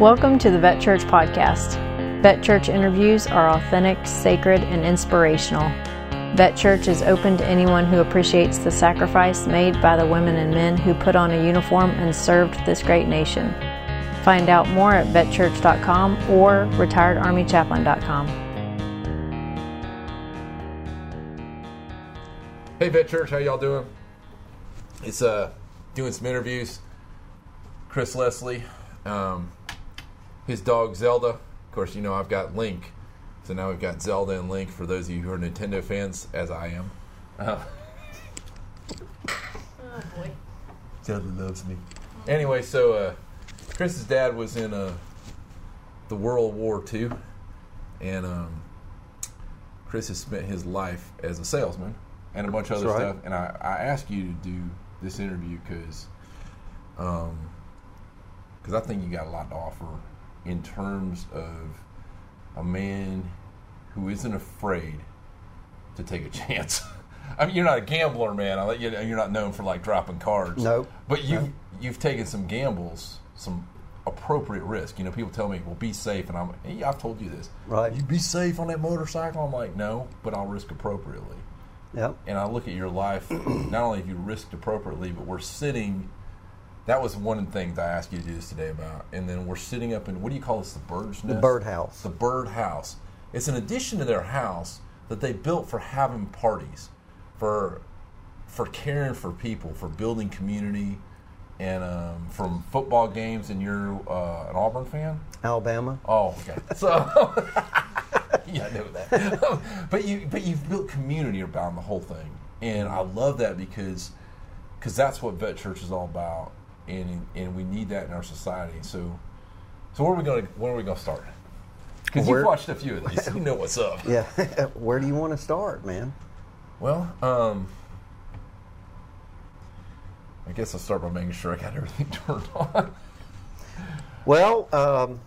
Welcome to the Vet Church Podcast. Vet Church interviews are authentic, sacred, and inspirational. Vet Church is open to anyone who appreciates the sacrifice made by the women and men who put on a uniform and served this great nation. Find out more at vetchurch.com or retiredarmychaplain.com. Hey Vet Church, how y'all doing? It's uh doing some interviews. Chris Leslie, um, his dog Zelda. Of course, you know I've got Link, so now we've got Zelda and Link for those of you who are Nintendo fans, as I am. Uh, Oh boy. Zelda loves me. Anyway, so uh, Chris's dad was in uh, the World War II, and um, Chris has spent his life as a salesman and a bunch of other right. stuff. And I, I asked you to do this interview because um, cause I think you got a lot to offer in terms of a man who isn't afraid to take a chance. I mean, you're not a gambler, man. I you. You're not known for like dropping cards. Nope. But you've Nope. you've taken some gambles, some appropriate risk. You know, people tell me, "Well, be safe," and I'm, hey, I've told you this. Right. You be safe on that motorcycle. I'm like, no, but I'll risk appropriately. Yep. And I look at your life. not only have you risked appropriately, but we're sitting. That was one of the things I asked you to do this today about. And then we're sitting up in what do you call this? The bird's nest. The birdhouse. The bird house. It's an addition to their house that they built for having parties, for for caring for people, for building community, and um, from football games. And you're uh, an Auburn fan. Alabama. Oh, okay. So, yeah, I know that. but you, but you've built community around the whole thing, and I love that because, because that's what Vet Church is all about, and and we need that in our society. So, so where are we going? to Where are we going to start? Because you've watched a few of these, you know what's up. Yeah. Where do you want to start, man? Well, um, I guess I'll start by making sure I got everything turned on. Well, um,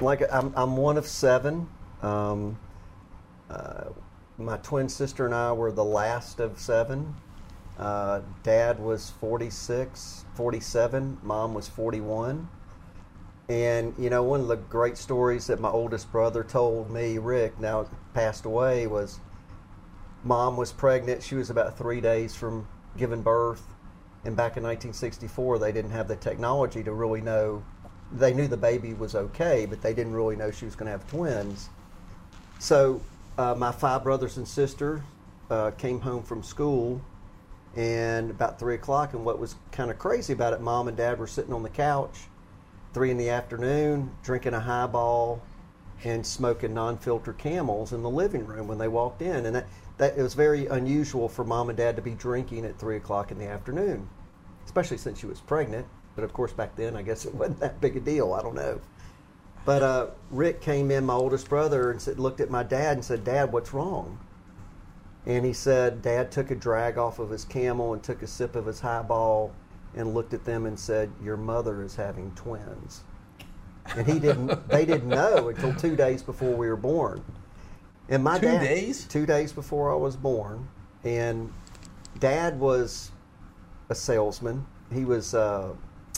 like I'm, I'm one of seven. Um, uh, my twin sister and I were the last of seven. Uh, Dad was 46, 47. Mom was 41. And, you know, one of the great stories that my oldest brother told me, Rick, now passed away, was mom was pregnant. She was about three days from giving birth. And back in 1964, they didn't have the technology to really know. They knew the baby was okay, but they didn't really know she was going to have twins. So, uh, my five brothers and sister uh, came home from school, and about three o'clock. And what was kind of crazy about it, mom and dad were sitting on the couch, three in the afternoon, drinking a highball and smoking non-filter camels in the living room when they walked in, and that, that it was very unusual for mom and dad to be drinking at three o'clock in the afternoon, especially since she was pregnant. But of course, back then, I guess it wasn't that big a deal. I don't know. But uh, Rick came in, my oldest brother, and said, looked at my dad and said, "Dad, what's wrong?" And he said, "Dad took a drag off of his camel and took a sip of his highball, and looked at them and said, "Your mother is having twins." And he didn't. they didn't know until two days before we were born. And my Two dad, days? Two days before I was born, and Dad was a salesman. He was uh,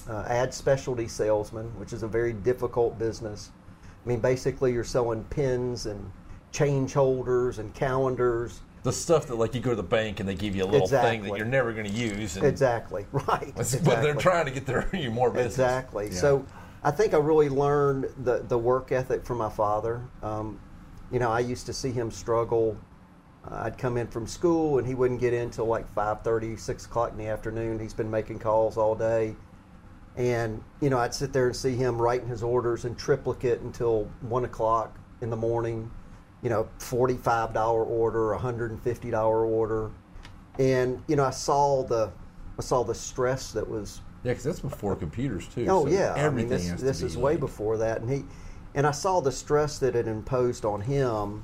uh, ad specialty salesman, which is a very difficult business. I mean, basically, you're selling pins and change holders and calendars. The stuff that like you go to the bank and they give you a little thing that you're never going to use. And Exactly right. Exactly. But they're trying to get their you more business. Exactly. Yeah. So I think I really learned the, the work ethic from my father. Um, you know, I used to see him struggle. Uh, I'd come in from school and he wouldn't get in till like 5.30, 6 o'clock in the afternoon. He's been making calls all day. And, you know, I'd sit there and see him writing his orders in triplicate until 1 o'clock in the morning. You know, $45 order, $150 order. And, you know, I saw the, I saw the stress that was yeah, because that's before computers too. Oh so yeah, I mean this this is way before that, and he and I saw the stress that it imposed on him,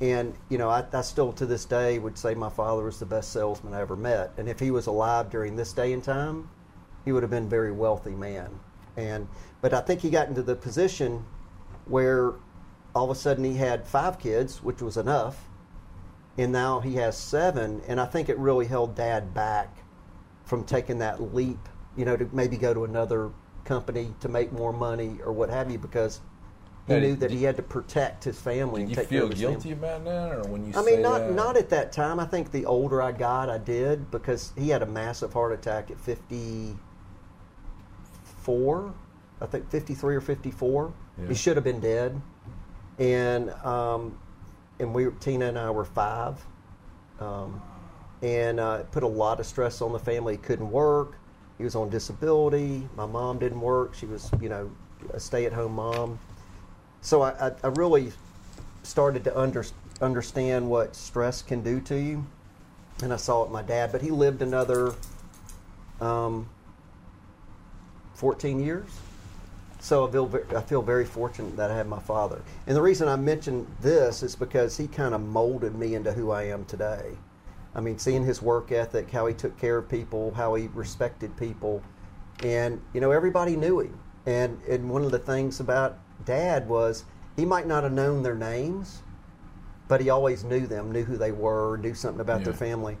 and you know I, I still to this day would say my father was the best salesman I ever met, and if he was alive during this day and time, he would have been a very wealthy man, and but I think he got into the position where all of a sudden he had five kids, which was enough, and now he has seven, and I think it really held Dad back from taking that leap, you know, to maybe go to another company to make more money or what have you because he Now, knew that he had to protect his family Did and you take care feel of his guilty about that, or when you? I mean, not that? not at that time. I think the older I got, I did because he had a massive heart attack at 54. I think 53 or 54. Yeah. He should have been dead. And um, and we Tina and I were five, um, and uh, put a lot of stress on the family. He couldn't work. He was on disability. My mom didn't work. She was, you know, a stay-at-home mom. So I, I, I really started to under, understand what stress can do to you, and I saw it my dad. But he lived another um, 14 years. So I feel, I feel very fortunate that I had my father. And the reason I mention this is because he kind of molded me into who I am today. I mean, seeing his work ethic, how he took care of people, how he respected people, and you know everybody knew him. And and one of the things about Dad was he might not have known their names, but he always knew them, knew who they were, knew something about their family.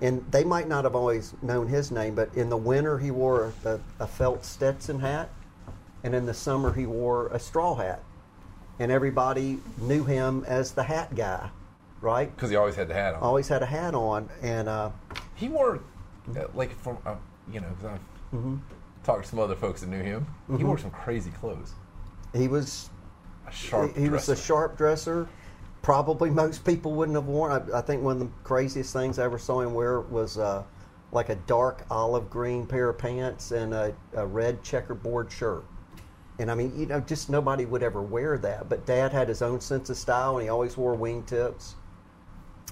And they might not have always known his name, but in the winter he wore a, a felt Stetson hat, and in the summer he wore a straw hat, and everybody knew him as the hat guy, right? because he always had the hat on. Always had a hat on, and uh, He wore, uh, like from uh, you know, because I've Mm-hmm. talked to some other folks that knew him. He wore some crazy clothes. he was A sharp. he, he was a sharp dresser. Probably most people wouldn't have worn. I, I think one of the craziest things I ever saw him wear was uh, like a dark olive green pair of pants and a, a red checkerboard shirt. And I mean, you know, just nobody would ever wear that. But Dad had his own sense of style, and he always wore wingtips.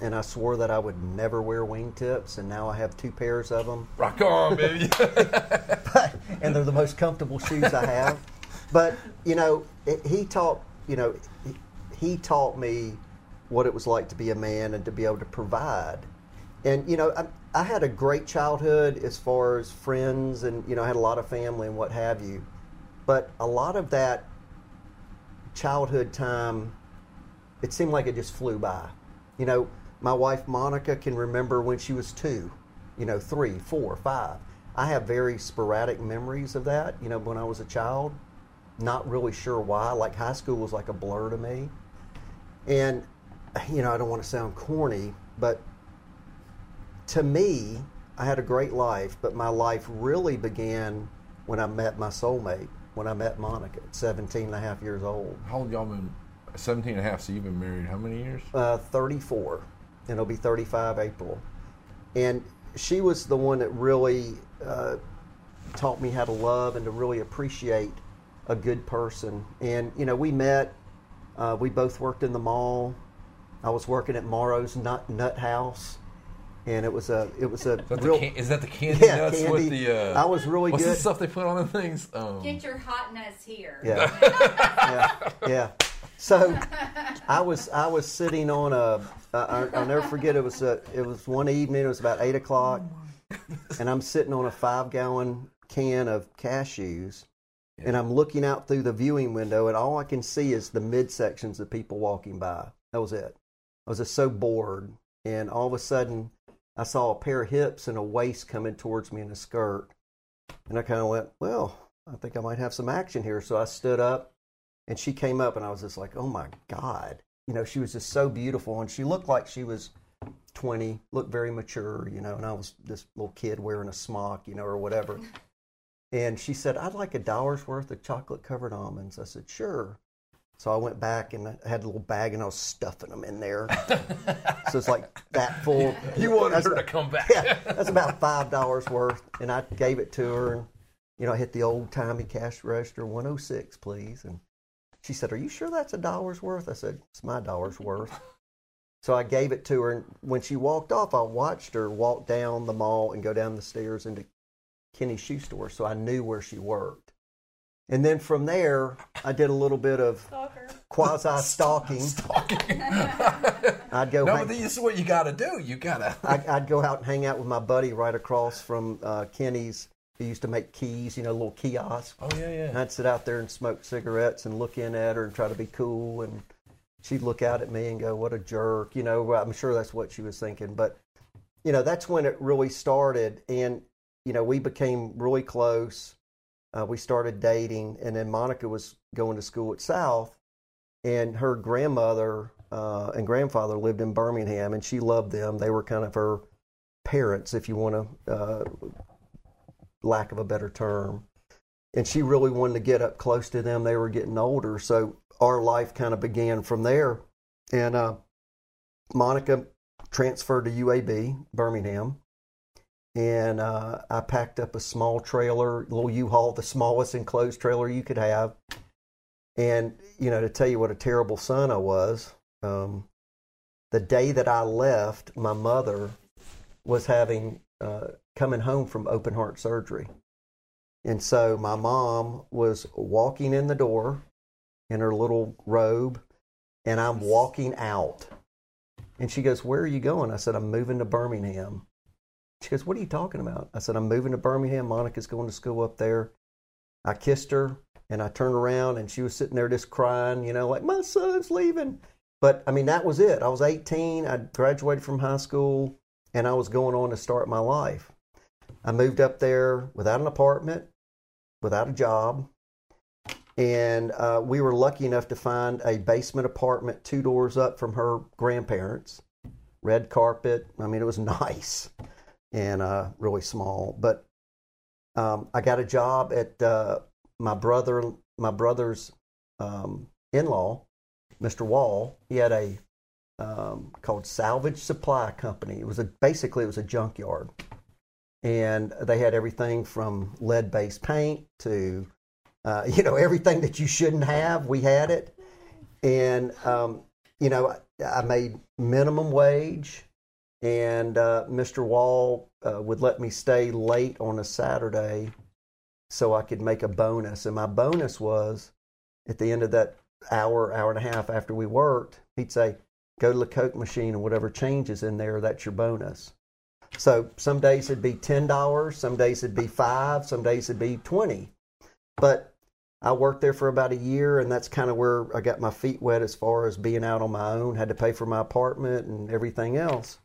And I swore that I would never wear wingtips, and now I have two pairs of them Rock on, baby. and they're the most comfortable shoes I have. But you know, it, he taught you know he, he taught me what it was like to be a man and to be able to provide. And you know, I, I had a great childhood as far as friends, and you know, I had a lot of family and what have you. But a lot of that childhood time, it seemed like it just flew by. You know, my wife Monica can remember when she was two, you know, three, four, five. I have very sporadic memories of that, you know, when I was a child. Not really sure why. Like high school was like a blur to me. And, you know, I don't want to sound corny, but to me, I had a great life, but my life really began when I met my soulmate, when I met Monica at 17 and a half years old. How old y'all been? 17 and a half, so you've been married how many years? uh, 34, and it'll be 35 April. And she was the one that really uh, taught me how to love and to really appreciate a good person. And you know, we met. Uh, we both worked in the mall. I was working at Morrow's Nut Nut House, and it was a it was a Is that, real. the, can- is that the candy Yeah, nuts with candy. the? Uh, I was really what's good. the stuff they put on the things? Um, Get your hot nuts here. Yeah. yeah, yeah. So I was I was sitting on a I, I'll never forget it was a, it was one evening it was about eight o'clock and I'm sitting on a five gallon can of cashews and I'm looking out through the viewing window and all I can see is the midsections of people walking by. That was it. I was just so bored and all of a sudden I saw a pair of hips and a waist coming towards me in a skirt and I kind of went, well, I think I might have some action here. So I stood up and she came up and I was just like, oh my God. You know, she was just so beautiful and she looked like she was 20, looked very mature, you know, and I was this little kid wearing a smock, you know, or whatever. And she said, I'd like a dollar's worth of chocolate covered almonds. I said, sure. So I went back and I had a little bag and I was stuffing them in there. so it's like that full. you wanted That's her a- to come back. yeah, that's about five dollars worth. And I gave it to her, and you know, I hit the old timey cash register, one oh six, please. And she said, "Are you sure that's a dollar's worth?" I said, "It's my dollar's worth." So I gave it to her, and when she walked off, I watched her walk down the mall and go down the stairs into Kinney's shoe store, so I knew where she worked. And then from there, I did a little bit of quasi stalking. stalking. I'd go. No, hang- but this is what you got to do. You got to. I'd, I'd go out and hang out with my buddy right across from uh, Kinney's. He used to make keys, you know, little kiosks. Oh yeah, And yeah. I'd sit out there and smoke cigarettes and look in at her and try to be cool. And she'd look out at me and go, "What a jerk," you know. I'm sure that's what she was thinking. But you know, that's when it really started. And you know, we became really close. Uh, we started dating, and then Monica was going to school at South, and her grandmother uh, and grandfather lived in Birmingham, and she loved them. They were kind of her parents, if you want to, uh, lack of a better term. And she really wanted to get up close to them. They were getting older, so our life kind of began from there. And uh, Monica transferred to UAB Birmingham, and uh, I packed up a small trailer, little U-Haul, the smallest enclosed trailer you could have. And you know, to tell you what a terrible son I was, um, the day that I left, my mother was having uh, coming home from open heart surgery, and so my mom was walking in the door in her little robe, and I'm walking out. And she goes, Where are you going? I said, I'm moving to Birmingham. She goes, What are you talking about? I said, I'm moving to Birmingham. Monica's going to school up there. I kissed her and I turned around and she was sitting there just crying, you know, like, My son's leaving. But I mean, that was it. I was 18. I graduated from high school and I was going on to start my life. I moved up there without an apartment, without a job. And uh, we were lucky enough to find a basement apartment two doors up from her grandparents. Red carpet. I mean, it was nice and uh, really small. But um, I got a job at uh, my brother, my brother's um, in-law, Mr. Wall. He had a um, called Salvage Supply Company. It was a basically it was a junkyard, and they had everything from lead-based paint to uh, you know everything that you shouldn't have. We had it, and um, you know I made minimum wage, and uh, Mr. Wall uh, would let me stay late on a Saturday so I could make a bonus, and my bonus was at the end of that hour, hour and a half after we worked, he'd say, go to the Coke machine and whatever changes in there, that's your bonus. So some days it'd be ten dollars, some days it'd be five, some days it'd be twenty. But I worked there for about a year, and that's kind of where I got my feet wet as far as being out on my own. Had to pay for my apartment and everything else.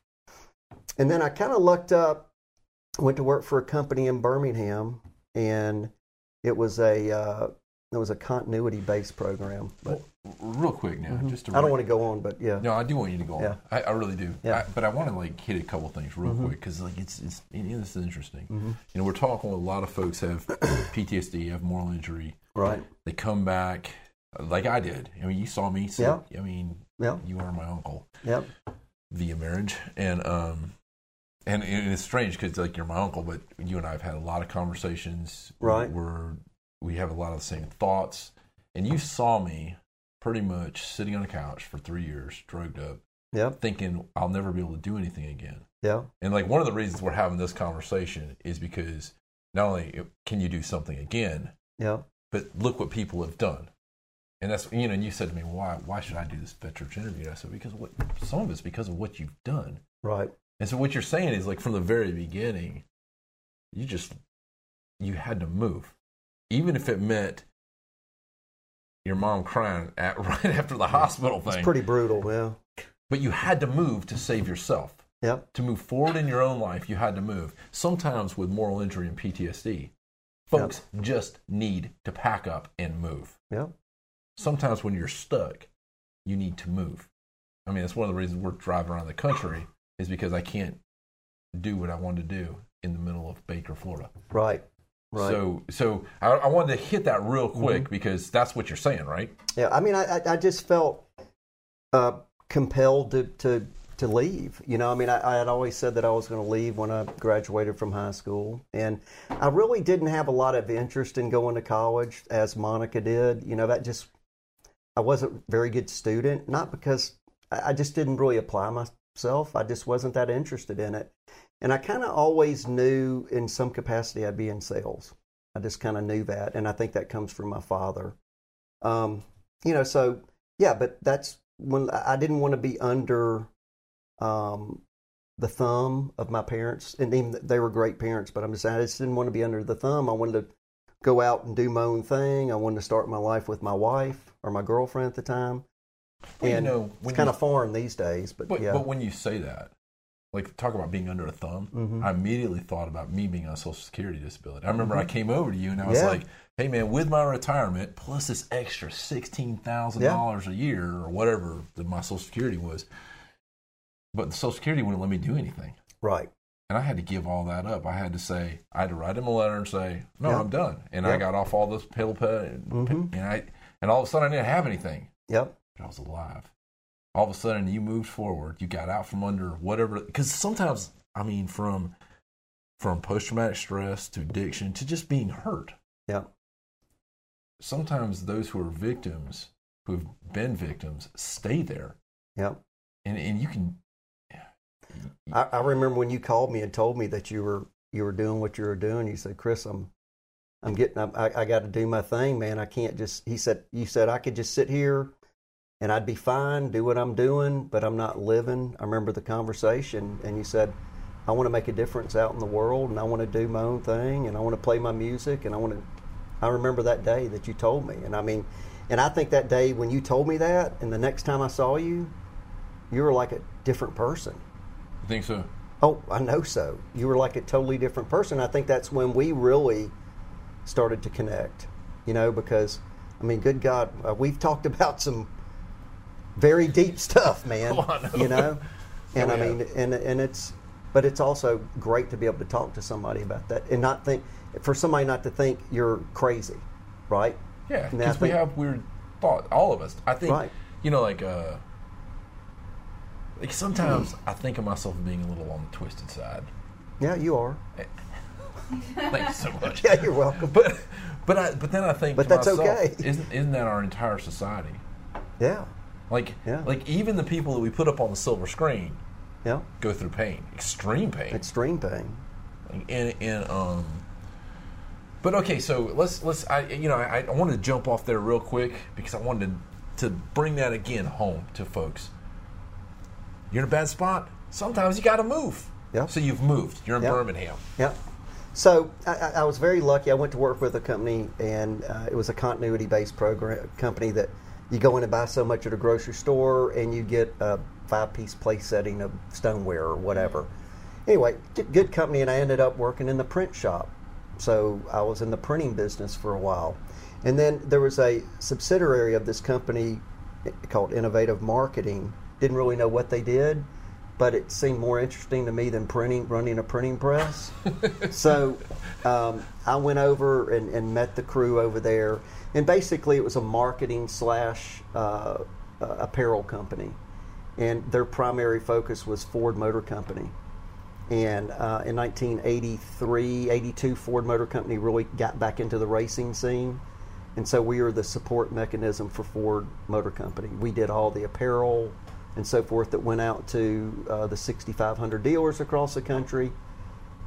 And then I kind of lucked up, went to work for a company in Birmingham, and it was a uh, it was a continuity based program. But Real quick now, just to I don't want to go on, but yeah. No, I do want you to go on. Yeah. I, I really do. Yeah. I, but I want to like hit a couple things real Mm-hmm. quick because like it's it's you know, this is interesting. You know, we're talking a lot of folks have PTSD, have moral injury. Right. They come back like I did. I mean, you saw me. Sit, Yeah. I mean, Yeah. you are my uncle Yep. Via marriage, and um, and, and it's strange because like you're my uncle, but you and I have had a lot of conversations. Right. We're we have a lot of the same thoughts, and you saw me pretty much sitting on a couch for three years, drugged up, Yep. thinking I'll never be able to do anything again. Yeah. And like one of the reasons we're having this conversation is because not only can you do something again, Yeah. but look what people have done. And that's you know, and you said to me, why why should I do this Church interview? And I said because what some of it's because of what you've done. Right. And so what you're saying is like from the very beginning, you just you had to move, even if it meant your mom crying at right after the hospital thing. It's pretty brutal. Yeah. but you had to move to save yourself. Yep. To move forward in your own life, you had to move. Sometimes with moral injury and PTSD, folks just need to pack up and move. Yep. Sometimes when you're stuck, you need to move. I mean, that's one of the reasons we're driving around the country is because I can't do what I want to do in the middle of Baker, Florida. Right. Right. So, so I, I wanted to hit that real quick Mm-hmm. because that's what you're saying, right? Yeah, I mean, I, I- I just felt uh, compelled to, to, to leave. You know, I mean, I, I had always said that I was going to leave when I graduated from high school. And I really didn't have a lot of interest in going to college as Monica did. You know, that just, I wasn't a very good student, not because I just didn't really apply myself. I just wasn't that interested in it. And I kind of always knew in some capacity I'd be in sales. I just kind of knew that. And I think that comes from my father. Um, you know, so yeah, but that's when I didn't want to be under um, the thumb of my parents, and even they were great parents. But I'm just I just didn't want to be under the thumb. I wanted to go out and do my own thing. I wanted to start my life with my wife or my girlfriend at the time. Well, you and know, when it's kind you- of foreign these days, but, But, yeah, but when you say that, like talk about being under a thumb. Mm-hmm. I immediately thought about me being on Social Security disability. I remember I came over to you and I was Mm-hmm. Yeah. like, "Hey man, with my retirement plus this extra sixteen thousand dollars a year or whatever that my Social Security was, but the Social Security wouldn't let me do anything." Right. And I had to give all that up. I had to say, I had to write him a letter and say, "No, Yeah. I'm done." And I got off all this pill and, Mhm. and I, and all of a sudden I didn't have anything, Yep. but I was alive. All of a sudden, you moved forward. You got out from under whatever. Because sometimes, I mean, from from post traumatic stress to addiction to just being hurt. Yep. Sometimes those who are victims, who have been victims, stay there, Yep. and and you can. I, I remember when you called me and told me that you were you were doing what you were doing. You said, "Chris, I'm I'm getting I I got to do my thing, man. I can't just." He said, "You said I could just sit here and I'd be fine, do what I'm doing, but I'm not living." I remember the conversation, and you said, "I want to make a difference out in the world, and I want to do my own thing, and I want to play my music, and I want to." I remember that day that you told me, and I mean, and I think that day when you told me that, and the next time I saw you, you were like a different person. I think so. Oh, I know so. You were like a totally different person. I think that's when we really started to connect, you know, because, I mean, good God, uh, we've talked about some very deep stuff, man. Oh, I know. You know? And Oh, I mean, and, and it's, but it's also great to be able to talk to somebody about that and not think, for somebody not to think you're crazy, right? Yeah, because we have weird thought. All of us. I think. Right. You know, like uh, like sometimes I think of myself being a little on the twisted side. Yeah, you are. Thank you so much. Yeah, you're welcome. But but I but then I think. But that's myself, okay. Isn't isn't that our entire society? Yeah, Like Yeah. like even the people that we put up on the silver screen yeah. go through pain, extreme pain. Extreme pain. and and um but okay so let's let's i you know i, I wanted to jump off there real quick because i wanted to, to bring that again home to folks you're in a bad spot sometimes you got to move Yeah. so you've moved you're in Yeah. birmingham Yep. So I, I was very lucky. I went to work with a company, and uh, it was a continuity-based program company that you go in and buy so much at a grocery store, and you get a five-piece place setting of stoneware or whatever. Anyway, good company, and I ended up working in the print shop. So I was in the printing business for a while, and then there was a subsidiary of this company eh, called Innovative Marketing. Didn't really know what they did, but it seemed more interesting to me than printing, running a printing press. so um, I went over and, and met the crew over there, and basically it was a marketing slash uh, uh, apparel company, and their primary focus was Ford Motor Company. And uh, in 1983, 82, Ford Motor Company really got back into the racing scene. And so we were the support mechanism for Ford Motor Company. We did all the apparel and so forth that went out to uh, the 6,500 dealers across the country.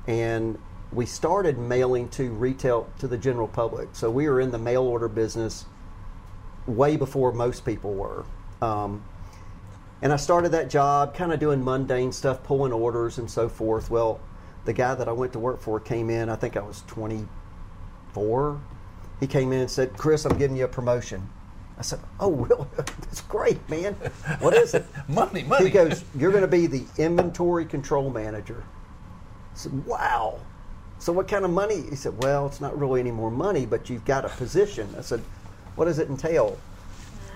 And we started mailing to retail, to the general public. So we were in the mail order business way before most people were. Um, and I started that job kind of doing mundane stuff, pulling orders and so forth. Well, the guy that I went to work for came in, I think I was 24. He came in and said, Chris, I'm giving you a promotion. I said, Oh, really? That's great, man. What is it? money money He goes, You're going to be the inventory control manager. I said, Wow. So what kind of money? He said, Well, it's not really any more money, but you've got a position. I said, What does it entail?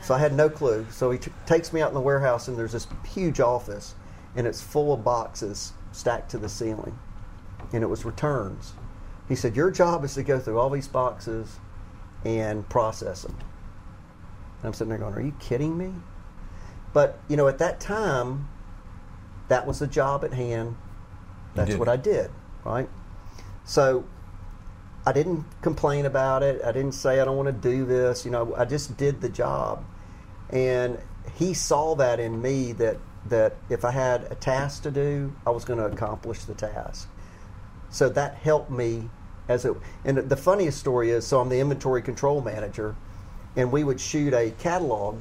So I had no clue. So he t- takes me out in the warehouse, and there's this huge office, and it's full of boxes stacked to the ceiling. And it was returns. He said, Your job is to go through all these boxes and process them. And I'm sitting there going, Are you kidding me? But, you know, at that time, that was the job at hand. That's what. I did, right? So I didn't complain about it. I didn't say I don't want to do this. You know, I just did the job. And he saw that in me that that if I had a task to do, I was going to accomplish the task. So that helped me as a and the funniest story is so I'm the inventory control manager and we would shoot a catalog.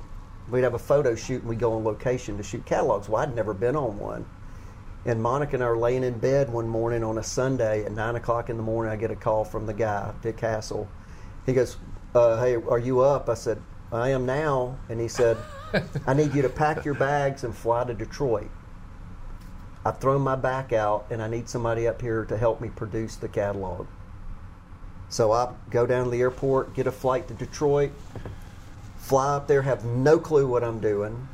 We'd have a photo shoot and we'd go on location to shoot catalogs. Well, I'd never been on one. And Monica and I are laying in bed one morning on a Sunday at nine o'clock in the morning. I get a call from the guy, Dick Castle. He goes, uh, "Hey, are you up?" I said, "I am now." And he said, "I need you to pack your bags and fly to Detroit." I've thrown my back out, and I need somebody up here to help me produce the catalog. So I go down to the airport, get a flight to Detroit, fly up there, have no clue what I'm doing.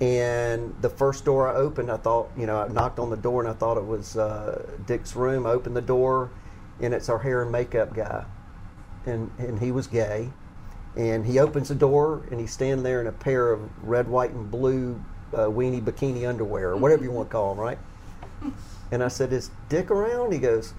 And the first door I opened, I thought, you know, I knocked on the door and I thought it was uh, Dick's room. I opened the door, and it's our hair and makeup guy. And, and he was gay. And he opens the door, and he's standing there in a pair of red, white, and blue uh, weenie bikini underwear, or whatever you want to call them, right? And I said, Is Dick around? He goes,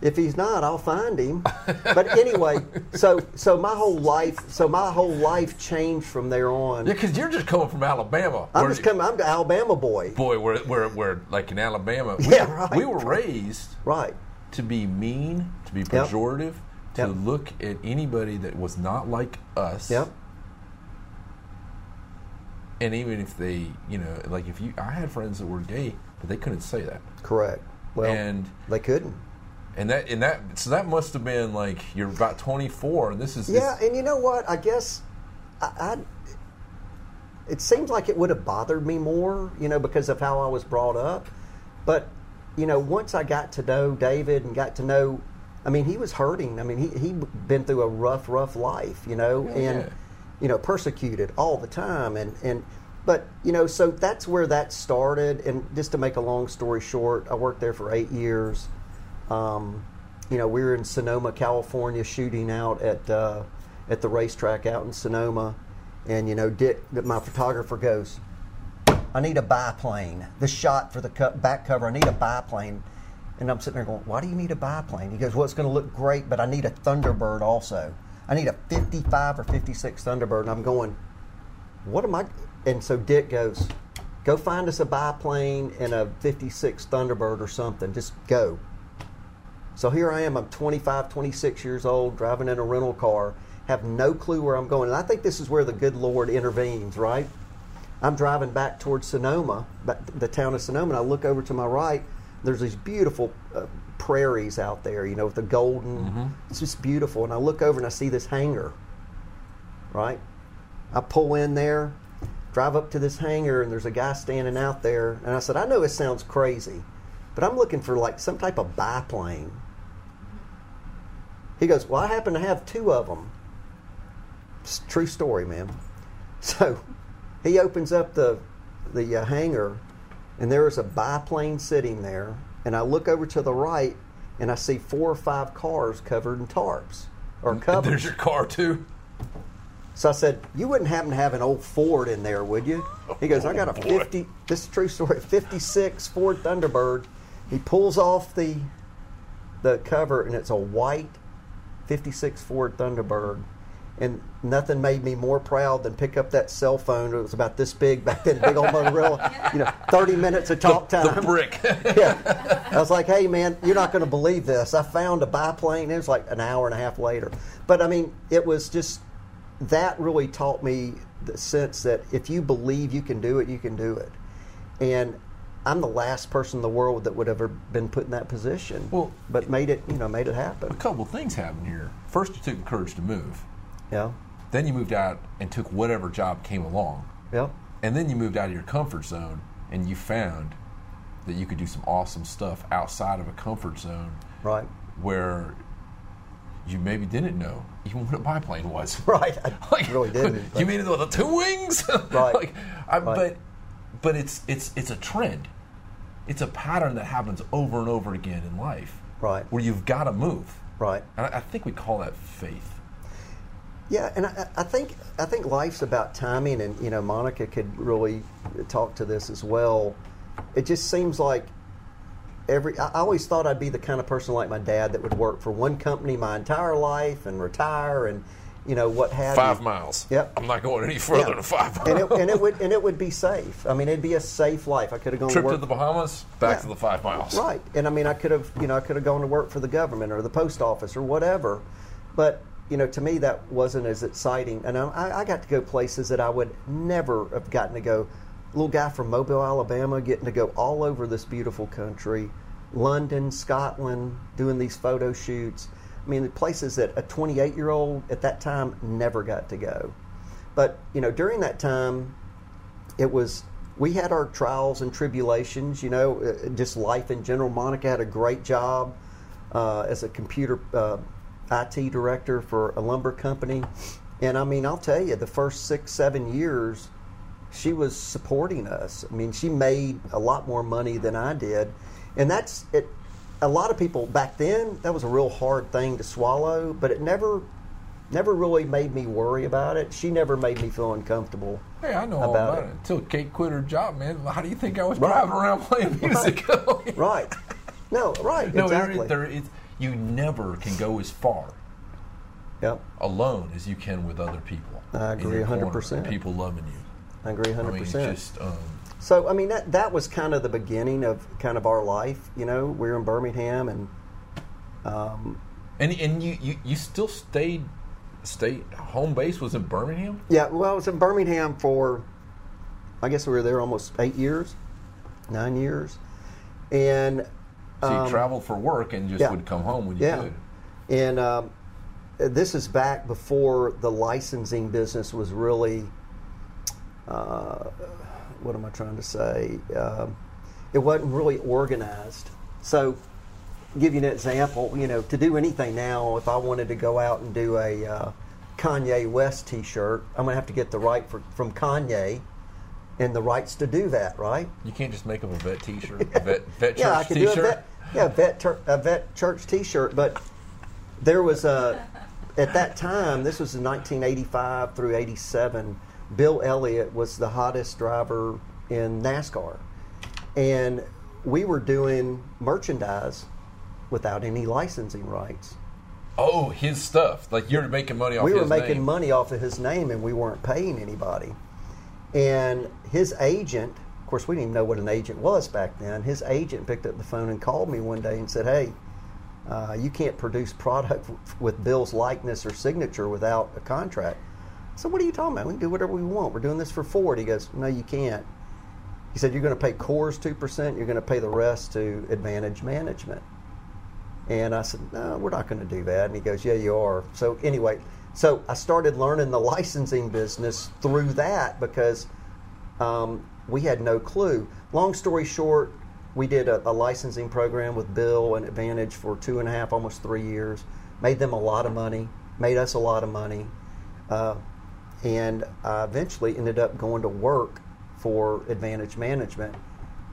if he's not, I'll find him. But anyway, so so my whole life, so my whole life changed from there on. Yeah, because you're just coming from Alabama. I'm just coming. I'm the Alabama boy. Boy, we're, we're, we're like in Alabama. We, Yeah, right. we were raised Right. to be mean, to be pejorative, to Yep. look at anybody that was not like us. Yep. And even if they, you know, like if you, I had friends that were gay, but they couldn't say that. Correct. Well, and they couldn't. And that and that so that must have been like you're about 24, and this is Yeah, this- and you know what? I guess I, I it seems like it would have bothered me more, you know, because of how I was brought up. But you know, once I got to know David and got to know, I mean, he was hurting. I mean, he he been through a rough, rough life, you know, oh, Yeah. and you know, persecuted all the time, and and. But you know, so that's where that started. And just to make a long story short, I worked there for eight years. Um, you know, we were in Sonoma, California, shooting out at uh, at the racetrack out in Sonoma, and you know, Dick, my photographer goes, "I need a biplane. The shot for the co- back cover. I need a biplane." And I'm sitting there going, "Why do you need a biplane?" He goes, "Well, it's going to look great, but I need a Thunderbird also. I need a 55 or 56 Thunderbird." And I'm going, "What am I?" And so Dick goes, "Go find us a biplane and a 56 Thunderbird or something. Just go." So here I am, I'm 25, 26 years old, driving in a rental car, have no clue where I'm going. And I think this is where the good Lord intervenes, right? I'm driving back towards Sonoma, the town of Sonoma, and I look over to my right. There's these beautiful uh, prairies out there, you know, with the golden. It's just beautiful. And I look over and I see this hangar, right? I pull in there, drive up to this hangar, and there's a guy standing out there. And I said, I know it sounds crazy, but I'm looking for like some type of biplane. He goes, Well, I happen to have two of them. It's true story, man. So he opens up the, the uh, hangar, and there is a biplane sitting there. And I look over to the right, and I see four or five cars covered in tarps or covers. there's your car too. So I said, "You wouldn't happen to have an old Ford in there, would you?" He goes, "I got a Oh. 50. This is a true story. 56 Ford Thunderbird." He pulls off the the cover, and it's a white 56 Ford Thunderbird. And nothing made me more proud than pick up that cell phone. It was about this big back then, big old Motorola. You know, 30 minutes of talk time The brick. yeah. I was like, hey, man, you're not going to believe this. I found a biplane. It was like an hour and a half later. But I mean, it was just that really taught me the sense that if you believe you can do it, you can do it. And I'm the last person in the world that would ever been put in that position. Well- but made it, you know, made it happen. a couple of things happened here. First, you took the courage to move. Yeah. Then you moved out and took whatever job came along. Yeah. And then you moved out of your comfort zone and you found that you could do some awesome stuff outside of a comfort zone Right. where you maybe didn't know even what a biplane was. Right. I really didn't. you mean the two wings? Right. like, I, Right. But but it's it's it's a trend. It's a pattern that happens over and over again in life. Right. Where you've got to move. right. And I, I think we call that faith. Yeah, and I, I think I think life's about timing, and you know, Monica could really talk to this as well. It just seems like every. I I always thought I'd be the kind of person like my dad that would work for one company my entire life and retire, and you know what have Five you. miles. Yep. I'm not going any further Yeah. than five miles. and it, and it would and it would be safe. I mean, it'd be a safe life. I could have gone Trip to to the Bahamas, back Yeah. to the five miles. Right. And I mean, I could have, you know, I could have gone to work for the government or the post office or whatever. But, you know, to me, that wasn't as exciting. And I, I got to go places that I would never have gotten to go. Little guy from Mobile, Alabama, getting to go all over this beautiful country, London, Scotland, doing these photo shoots. I mean, the places that a 28 year old at that time never got to go. But, you know, during that time, it was we had our trials and tribulations, you know, uh, just life in general. Monica had a great job uh, as a computer uh, IT director for a lumber company. And I mean, I'll tell you, the first six, seven years, she was supporting us. I mean, she made a lot more money than I did. And that's it. A lot of people back then, that was a real hard thing to swallow, but it never never really made me worry about it. She never made me feel uncomfortable. Hey, I know all about about it. it. Until Kate quit her job, man. How do you think I was Right. driving around playing music? Right. No, right. no, exactly. there, you never can go as far yep. alone as you can with other people. I agree your corner, 100%. and People loving you. I agree 100%. I mean, just um, So I mean that that was kind of the beginning of kind of our life. You know, we were in Birmingham, and um, and and you, you you still stayed stay home base was in Birmingham. yeah, well, I was in Birmingham for, I guess we were there almost eight years, nine years, and So you um, traveled for work and just yeah. would come home when you yeah, could. and um, this is back before the licensing business was really. Uh, what am I trying to say? Um, it wasn't really organized. So, give you an example. You know, to do anything now, if I wanted to go out and do a uh, Kanye West T-shirt, I'm gonna have to get the right for, from Kanye, and the rights to do that, right? You can't just make up a vet T-shirt, a vet vet church yeah, I could do a T-shirt. vet, yeah, vet, tur- a vet church T-shirt, but there was a at that time. This was in 1985 through 87. Bill Elliott was the hottest driver in NASCAR, and we were doing merchandise without any licensing rights. Oh, his stuff. Like you're making money off. we were making name. money off of his name and we weren't paying anybody. And his agent, of course, we didn't even know what an agent was back then. His agent picked up the phone and called me one day and said, Hey, uh, you can't produce product with Bill's likeness or signature without a contract. So, what are you talking about? We can do whatever we want. We're doing this for Ford. He goes, No, you can't. He said, You're going to pay Coors 2%, you're going to pay the rest to Advantage Management. And I said, No, we're not going to do that. And he goes, Yeah, you are. So, anyway, so I started learning the licensing business through that because um, we had no clue. Long story short, we did a, a licensing program with Bill and Advantage for two and a half, almost three years. Made them a lot of money, made us a lot of money. Uh, and I eventually ended up going to work for Advantage Management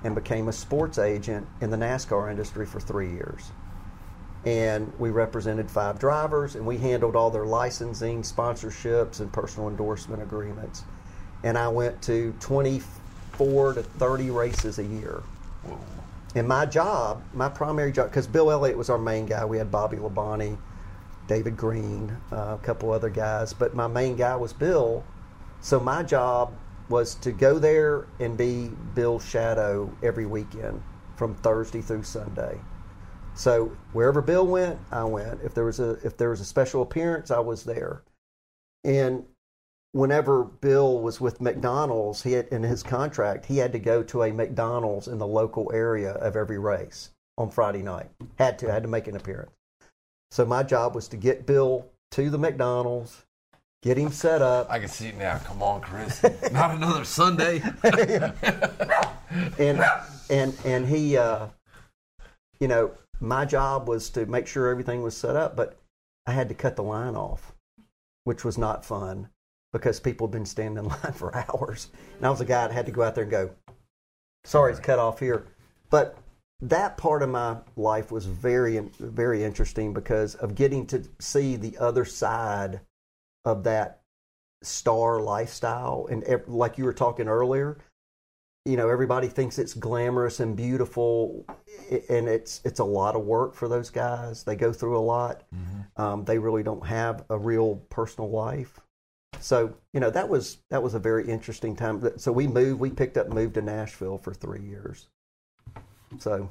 and became a sports agent in the NASCAR industry for three years. And we represented five drivers, and we handled all their licensing, sponsorships, and personal endorsement agreements. And I went to 24 to 30 races a year. Whoa. And my job, my primary job, because Bill Elliott was our main guy. We had Bobby Labonte, David Green, uh, a couple other guys, but my main guy was Bill. So my job was to go there and be Bill's shadow every weekend from Thursday through Sunday. So wherever Bill went, I went. If there was a if there was a special appearance, I was there. And whenever Bill was with McDonald's, he had in his contract, he had to go to a McDonald's in the local area of every race on Friday night. Had to had to make an appearance. So my job was to get Bill to the McDonald's, get him set up, I can see it now. Come on, Chris. Not another Sunday. and and and he, uh, you know, my job was to make sure everything was set up, but I had to cut the line off, which was not fun because people had been standing in line for hours, and I was a guy that had to go out there and go, "Sorry, it's cut off here," but that part of my life was very very interesting because of getting to see the other side of that star lifestyle. And like you were talking earlier you know everybody thinks it's glamorous and beautiful and it's it's a lot of work for those guys. They go through a lot. Um, they really don't have a real personal life. So you know that was that was a very interesting time. So we moved we picked up and moved to nashville for three years so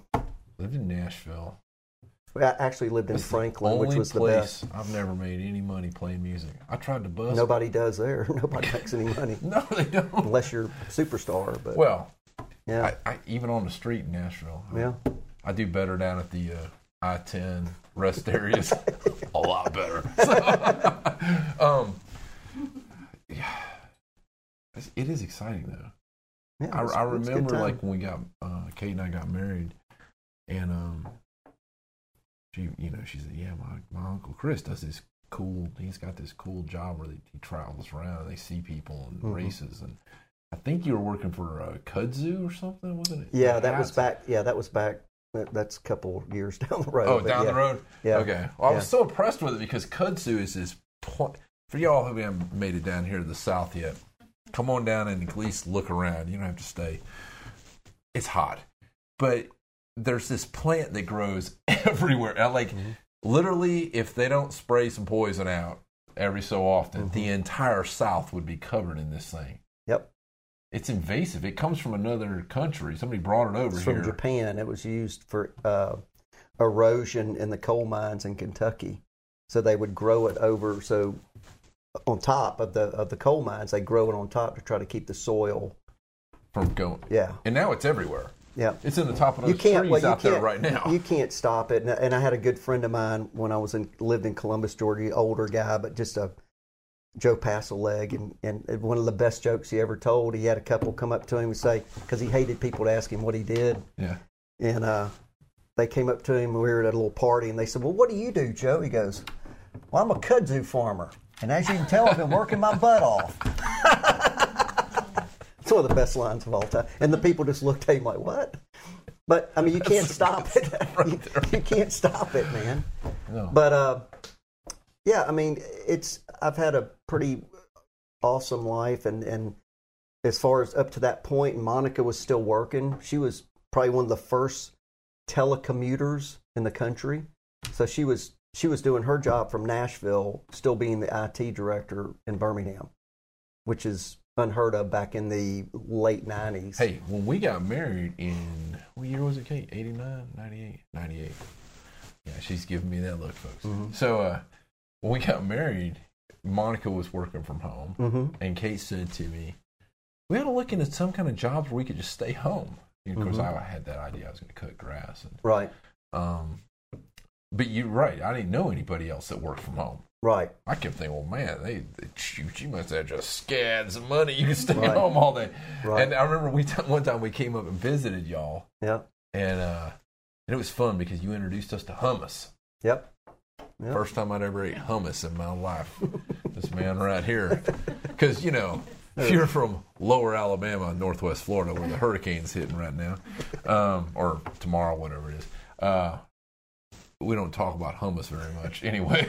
Lived in Nashville. a- actually lived in the franklin which was the best I've never made any money playing music. I tried to bust. nobody does there nobody makes any money No, they don't. unless you're a superstar but Well, yeah I, I, even on the street in Nashville, I, yeah I do better down at the uh, I-10 rest areas. a lot better. So, um, yeah, it is exciting though. Yeah, I, was- I it was a good remember like when we got uh, Kate and I got married, and um, she you know she said, yeah, my my uncle Chris does this cool. He's got this cool job where he, he travels around and they see people and Mhm. races and. I think you were working for uh, Kudzu or something, wasn't it? Yeah, that was back. Yeah, that was back. that- That's a couple years down the road. Oh, down yeah. the road. Yeah. Okay. Well, I was so impressed with it because kudzu is this point for y'all who haven't made it down here to the south yet. Come on down and at least look around. You don't have to stay. It's hot, but there's this plant that grows everywhere. Like Mhm. literally, if they don't spray some poison out every so often, Mhm. the entire south would be covered in this thing. Yep. It's invasive. It comes from another country. Somebody brought it over It's here. from Japan. It was used for uh, erosion in the coal mines in Kentucky. So they would grow it over. So on top of the of the coal mines, they grow it on top to try to keep the soil. from going, Yeah, and now it's everywhere. yeah. It's in the top of those You can't. trees Well, you out there can't, right now. You can't stop it. And, and I had a good friend of mine when I was in lived in Columbus, Georgia. Older guy, but just a Joe Passel leg. And, and one of the best jokes he ever told. He had a couple come up to him and say because he hated people to ask him what he did. yeah. And uh, they came up to him. We were at a little party, and they said, "Well, what do you do, Joe?" He goes, "Well, I'm a kudzu farmer, and as you can tell, I've been working my butt off." it's one of the best lines of all time. And the people just looked at him like, "What?" But I mean, you can't stop it. you, you can't stop it, man. No. But uh, yeah, I mean, it's I've had a pretty awesome life, and and as far as up to that point, Monica was still working. She was probably one of the first telecommuters in the country, so she was she was doing her job from Nashville, still being the IT director in Birmingham, which is unheard of back in the late nineties. Hey, when we got married in what year was it, Kate? 89, 98? 98. Yeah, she's giving me that look, folks. Mhm. So uh, when we got married, Monica was working from home, hmm and Kate said to me, "We ought to look into some kind of jobs where we could just stay home." And of course, Mhm. I had that idea I was going to cut grass, and Right, um, but you're right. I didn't know anybody else that worked from home. right, I kept thinking, well, man, they, they shoot, you must have just scads of money. You can stay Right. home all day. right. And I remember we t- one time we came up and visited y'all, yeah, and uh, and it was fun because you introduced us to hummus. yep. Yep. First time I'd ever ate hummus in my life. this man right here, because you know. If you're from lower Alabama, northwest Florida, where the hurricane's hitting right now, um, or tomorrow, whatever it is, uh, we don't talk about hummus very much anyway.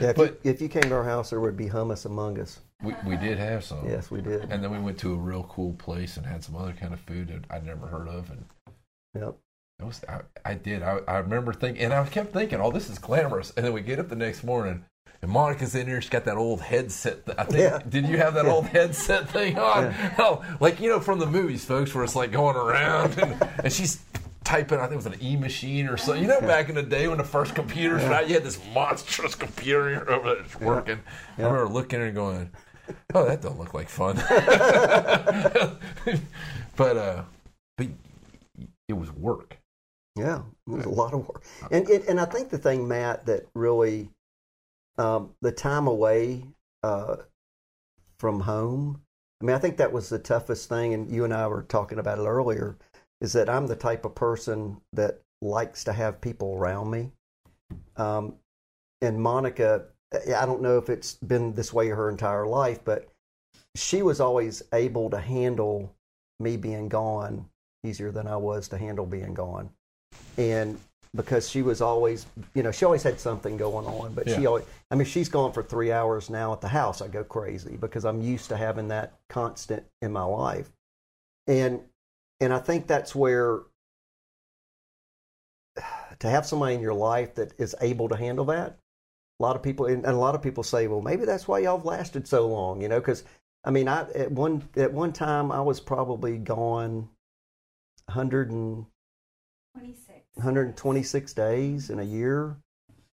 Yeah, if, But- you, if you came to our house, there would be hummus among us. we, we did have some. Yes, we did. And then we went to a real cool place and had some other kind of food that I'd never heard of. And Yep. it was, I, I did. I, I remember thinking, and I kept thinking, oh, this is glamorous. And then we get up the next morning, and Monica's in here. She's got that old headset. th- I think, Yeah. did you have that Yeah. old headset thing on? Yeah. Oh, like, you know, from the movies, folks, where it's like going around and, and she's I think it was an e machine or something. You know, back in the day when the first computers were out, you had this monstrous computer over there that's working. I Yeah. remember looking at and going, oh, that don't look like fun. but uh, but it was work. Yeah, it was a lot of work. And and, and I think the thing, Matt, that really um, the time away uh, from home. I mean, I think that was the toughest thing, and you and I were talking about it earlier. Is that I'm the type of person that likes to have people around me. Um, and Monica, I don't know if it's been this way her entire life, but she was always able to handle me being gone easier than I was to handle being gone. And because she was always, you know, she always had something going on, but she always, I mean, she's gone for three hours now at the house. I go crazy because I'm used to having that constant in my life. And, and I think that's where to have somebody in your life that is able to handle that. A lot of people, and and a lot of people say, well, maybe that's why y'all have lasted so long, you know, because I mean, I at one at one time I was probably gone 100 and 26. 126 days in a year.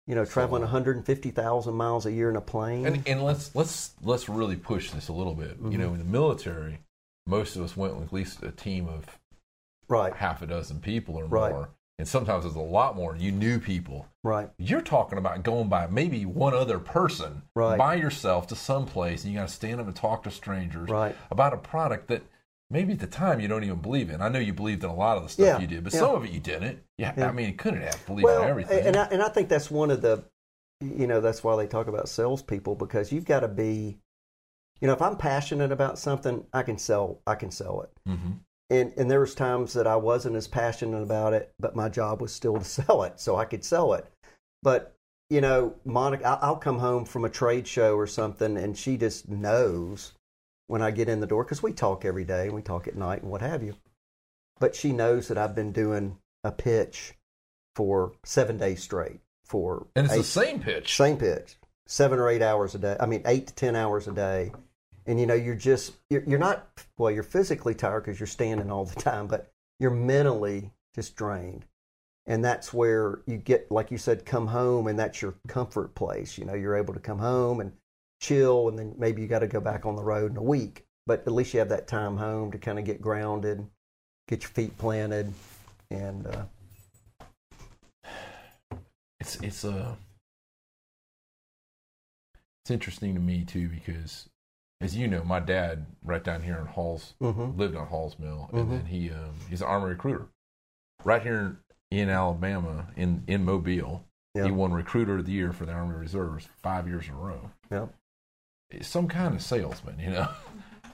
You know, traveling 150,000 miles a year in a plane. And and let's let's let's really push this a little bit. You Mhm. know, in the military, most of us went with at least a team of right, half a dozen people or Right. more. And sometimes it's a lot more. You knew people. right, You're talking about going by maybe one other person Right. by yourself to some place, and you got to stand up and talk to strangers right, about a product that maybe at the time you don't even believe in. I know you believed in a lot of the stuff Yeah, you did, but yeah. some of it you didn't. Yeah, Yeah. I mean, you couldn't have believed in everything. And I, and I think that's one of the, you know, that's why they talk about salespeople because you've got to be, you know, if I'm passionate about something, I can sell. I can sell it. hmm And and there was times that I wasn't as passionate about it, but my job was still to sell it, so I could sell it. But you know, Monica, I'll come home from a trade show or something, and she just knows when I get in the door because we talk every day and we talk at night and what have you. But she knows that I've been doing a pitch for seven days straight for And it's eight- the same pitch. same pitch, seven or eight hours a day. I mean, eight to ten hours a day. And you know, you're just you're, you're not well. You're physically tired because you're standing all the time, but you're mentally just drained. And that's where you get, like you said, come home, and that's your comfort place. You know, you're able to come home and chill, and then maybe you got to go back on the road in a week. But at least you have that time home to kind of get grounded, get your feet planted, and uh, it's it's uh it's interesting to me too because as you know my dad right down here in halls mhm. lived on halls mill and then he um, he's an army recruiter. Right here in alabama in in mobile Yeah. he won recruiter of the year for the army reserves five years in a row. It's some kind of salesman you know?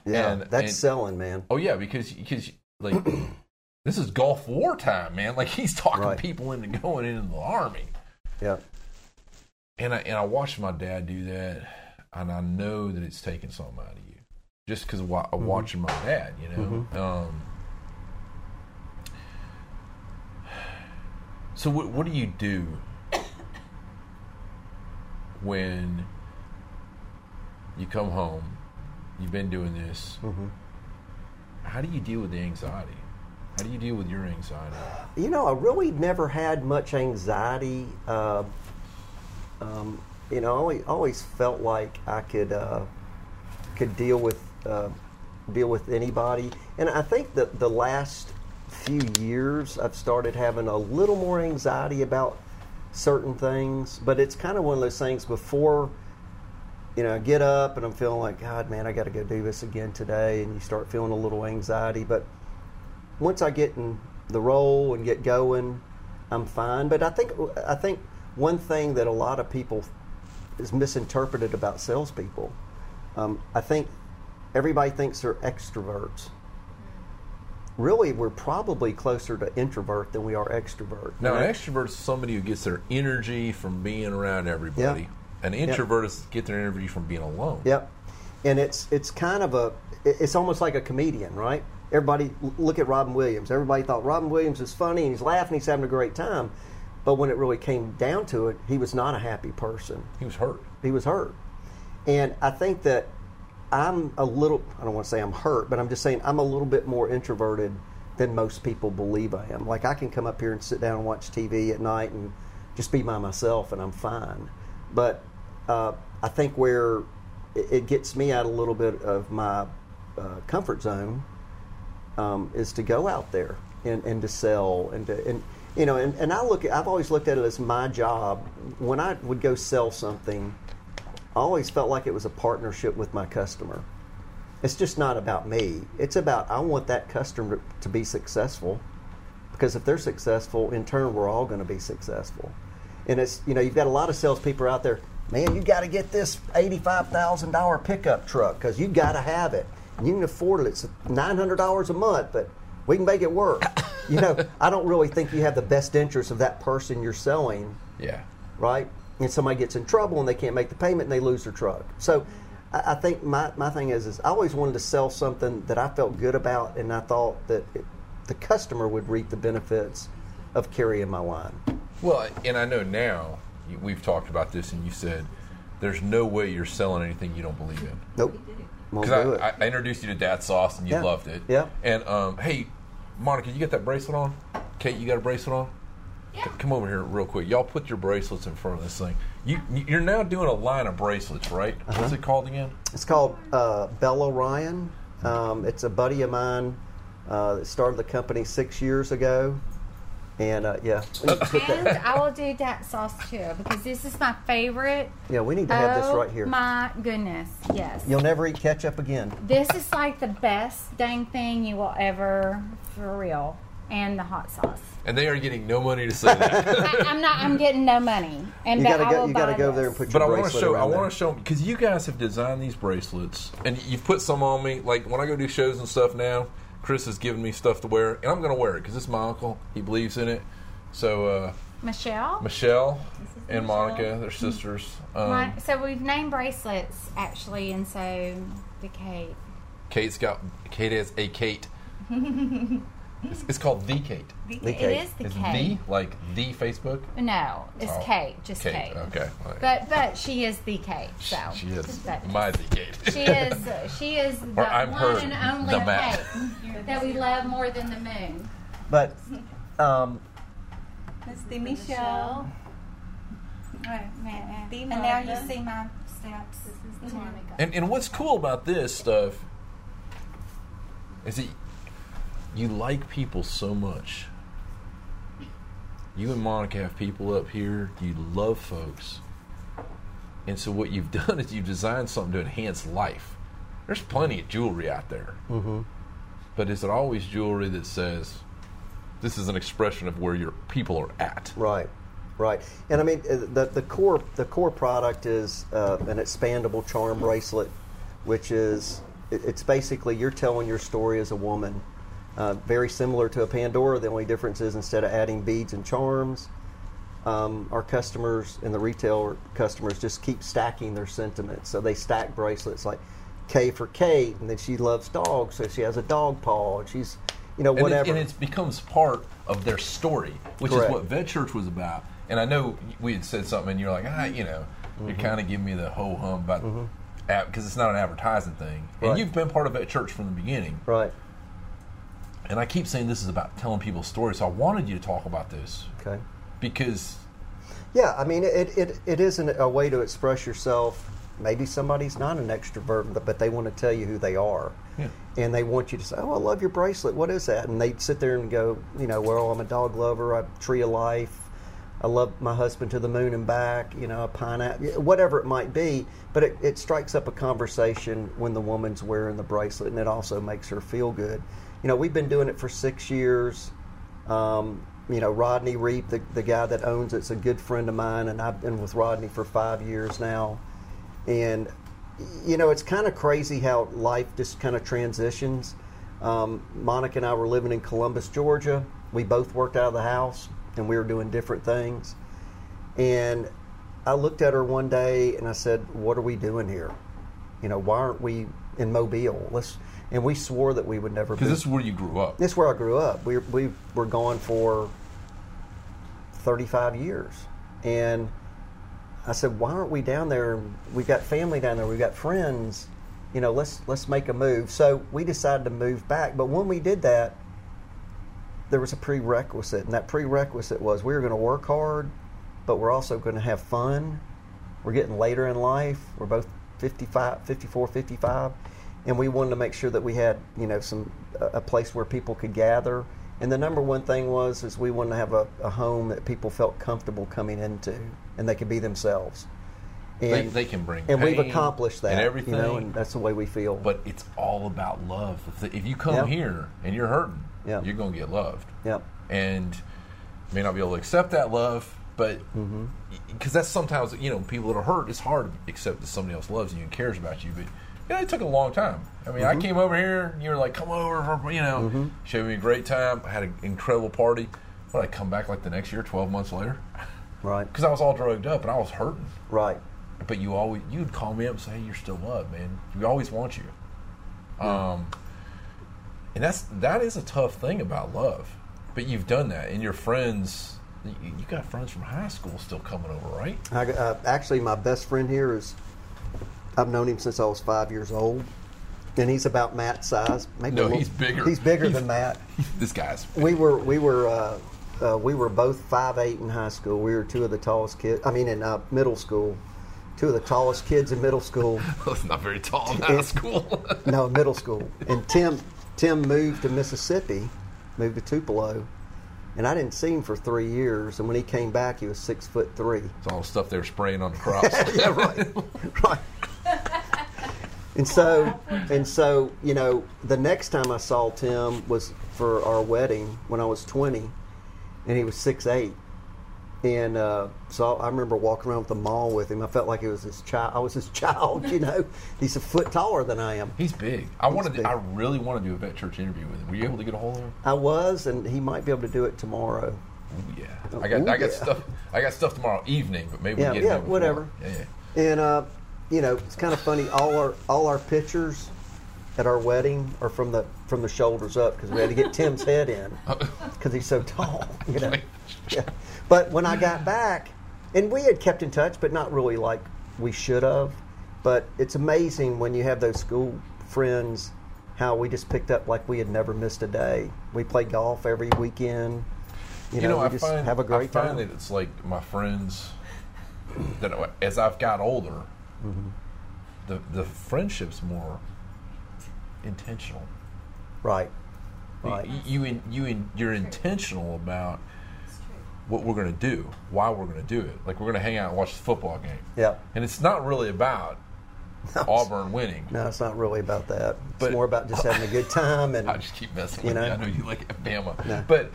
Yeah, And- that's and- selling, man. oh yeah because because like this is gulf war time man. Like he's talking Right. people into going into the army. Yeah, and I and I watched my dad do that, and I know that it's taking something out of you, just because of, wa- Mm-hmm. watching my dad. You know. Um, so what what do you do when you come home? You've been doing this. Mhm. How do you deal with the anxiety? How do you deal with your anxiety? You know, I really never had much anxiety. Uh, um, you know, I always, felt like I could uh, could deal with uh, deal with anybody, and I think that the last few years I've started having a little more anxiety about certain things. But it's kind of one of those things before. You know, I get up and I'm feeling like, God, man, I got to go do this again today, and you start feeling a little anxiety. But once I get in the role and get going, I'm fine. But I think I think one thing that a lot of people is misinterpreted about salespeople. Um, I think everybody thinks they're extroverts. Really, we're probably closer to introvert than we are extrovert. Now, And an extrovert is somebody who gets their energy from being around everybody. Yeah. An introvert is get their energy from being alone. Yep. And it's it's kind of a it's almost like a comedian, right? Everybody look at Robin Williams. Everybody thought Robin Williams is funny and he's laughing, he's having a great time. But when it really came down to it, he was not a happy person. He was hurt. He was hurt. And I think that I'm a little I don't want to say I'm hurt, but I'm just saying I'm a little bit more introverted than most people believe I am. Like I can come up here and sit down and watch TV at night and just be by myself and I'm fine. But uh, I think where it, it gets me out a little bit of my uh, comfort zone um, is to go out there and, and to sell and to and you know and, and I look at, I've always looked at it as my job. When I would go sell something I always felt like it was a partnership with my customer. It's just not about me. It's about I want that customer to be successful because if they're successful in turn we're all going to be successful. And it's you know you've got a lot of salespeople out there man you got to get this $85000 pickup truck because you got to have it. You can afford it. It's $900 a month but we can make it work you know i don't really think you have the best interest of that person you're selling Yeah. right? And somebody gets in trouble and they can't make the payment and they lose their truck. So I, I think my, my thing is, is I always wanted to sell something that I felt good about and I thought that it, the customer would reap the benefits of carrying my line. Well, and I know now we've talked about this, and you said there's no way you're selling anything you don't believe in. Nope. Won't Because do it. I, I introduced you to Dad Sauce, and you Yeah. loved it. Yeah. And um, hey, Monica, you get that bracelet on? Kate, you got a bracelet on? Yeah. C- Come over here real quick. Y'all put your bracelets in front of this thing. You you're now doing a line of bracelets, right? Uh-huh. What's it called again? It's called uh, Bella Ryan. Um, it's a buddy of mine uh, that started the company six years ago. And uh, yeah, we need to put And I will do that sauce too because this is my favorite. yeah, we need to have this oh right here. my goodness, yes. You'll never eat ketchup again. This is like the best dang thing you will ever, for real. And the hot sauce. And they are getting no money to say that. I, I'm not. I'm getting no money. And You but gotta I go. You gotta buy go there and put But I want to show. I want to show because you guys have designed these bracelets, and you've put some on me. Like when I go do shows and stuff now, Chris has given me stuff to wear, and I'm going to wear it because it's my uncle. He believes in it. So uh, Michelle. Michelle and Michelle. Monica, they're sisters. Um, My, so we've named bracelets actually, and so the Kate. Kate's got. Kate has a Kate. it's, mm. it's called the Kate. The it Kate. is the It's Kate. the like the Facebook. No, it's Oh, Kate. Just Kate. Kate. Okay. all right. But but she is the Kate. So she is my the Kate. She is. Uh, she is the Or I'm one her, and only the Kate that we love more than the moon. But um, It's the Michelle. Right, And now you see my steps. This is the mm-hmm. Monica. And, and what's cool about this stuff is that you like people so much. You and Monica have people up here. You love folks. And so what you've done is you've designed something to enhance life. There's plenty of jewelry out there. mhm. But is it always jewelry that says this is an expression of where your people are at? Right, right. And I mean, uh, the the core the core product is uh, an expandable charm bracelet, which is it- it's basically you're telling your story as a woman. Uh, very similar to a Pandora. The only difference is instead of adding beads and charms, um, our customers and the retail customers just keep stacking their sentiments. So they stack bracelets like K for Kate, and then she loves dogs, so she has a dog paw, and she's, you know, and whatever. It, and it becomes part of their story, which Correct. is what Vet Church was about. And I know we had said something, and you're like, ah, you know, you're Mm-hmm. kind of giving me the ho hum about because it's not an advertising thing. And you've been part of Vet Church from the beginning. right. And I keep saying this is about telling people stories. So I wanted you to talk about this Okay. because Yeah, I mean, it, it, it isn't a way to express yourself. Maybe somebody's not an extrovert, but, but they want to tell you who they are. Yeah. And they want you to say, Oh, I love your bracelet. What is that? And they sit there and go, You know, well, I'm a dog lover, I'm a tree of life. I love my husband to the moon and back, you know, a pineapple, whatever it might be. But it, it strikes up a conversation when the woman's wearing the bracelet, and it also makes her feel good. You know, we've been doing it for six years. Um, you know, Rodney Reap, the, the guy that owns it's a good friend of mine, and I've been with Rodney for five years now. And, you know, it's kind of crazy how life just kind of transitions. Um, Monica and I were living in Columbus, Georgia. We both worked out of the house, and we were doing different things. And I looked at her one day and I said, "What are we doing here? You know, why aren't we in Mobile? Let's." And we swore that we would never. because be- this is where you grew up. this is where I grew up. We we were gone for 35 years, and I said, "Why aren't we down there? We've got family down there. We've got friends. You know, let's let's make a move." So we decided to move back. But when we did that, there was a prerequisite, and that prerequisite was we were going to work hard, but we're also going to have fun. We're getting later in life. We're both 55, 54, 55, and we wanted to make sure that we had, you know, some a place where people could gather. And the number one thing was is we wanted to have a, a home that people felt comfortable coming into, and they could be themselves. And, They, they can bring and we've accomplished that, and everything. you know, and that's the way we feel. but it's all about love. If- you come Yeah. here and you're hurting, Yeah. you're going to get loved. yep, and may not be able to accept that love, but Mm-hmm. because that's sometimes you know people that are hurt. It's hard to accept that somebody else loves you and cares about you. But you know, it took a long time. I mean, Mm-hmm. I came over here, and you were like, "Come over," for, you know, showed me a great time. I had an incredible party. But I come back like the next year, twelve months later, right, because I was all drugged up and I was hurting. right, But you always you'd call me up and say, "Hey, you're still loved, man. We always want you." Um, and that's that is a tough thing about love. But you've done that, and your friends. You, you got friends from high school still coming over, right? I, uh, actually, my best friend here is, I've known him since I was five years old, and he's about Matt's size. Maybe No, little- he's bigger. He's bigger He's- than Matt. this guy's. We were we were uh, uh, we were both five eight in high school. We were two of the tallest kids. I mean, in uh, middle school, two of the tallest kids in middle school. That's not very tall in high school. No, middle school. And Tim Tim moved to Mississippi, moved to Tupelo, And I didn't see him for three years. And when he came back, he was six foot three. It's all the stuff they were spraying on the crops. yeah, right, right. And so, and so, you know, the next time I saw Tim was for our wedding when I was 20, and he was six eight. And uh, so I remember walking around the mall with him. I felt like it was his child. I was his child, you know. He's a foot taller than I am. He's big. I wanted. big. I really want to do a vet church interview with him. Were you able to get a hold of him? I was, and he might be able to do it tomorrow. Ooh, yeah. I got. Ooh, I got yeah. stuff. I got stuff tomorrow evening, but maybe Yeah, we get yeah, it in before. whatever. Yeah, yeah. And uh, you know, it's kind of funny. All our all our pictures at our wedding are from the from the shoulders up because we had to get Tim's head in oh. because he's so tall. You know. Yeah. But when I got back, and we had kept in touch, but not really like we should have. But it's amazing when you have those school friends, how we just picked up like we had never missed a day. We play golf every weekend. You, You know, we I just find have a great I find time. that it's like my friends that as I've got older, Mm-hmm. the the friendship's more intentional. right. You- Right. You in, you in, you're intentional about what we're going to do, why we're going to do it. Like we're going to hang out and watch the football game, Yeah. and it's not really about Auburn winning. No, it's not really about that. It's But- more about just having a good time and I just keep messing You with you. I know you like Bama, No. but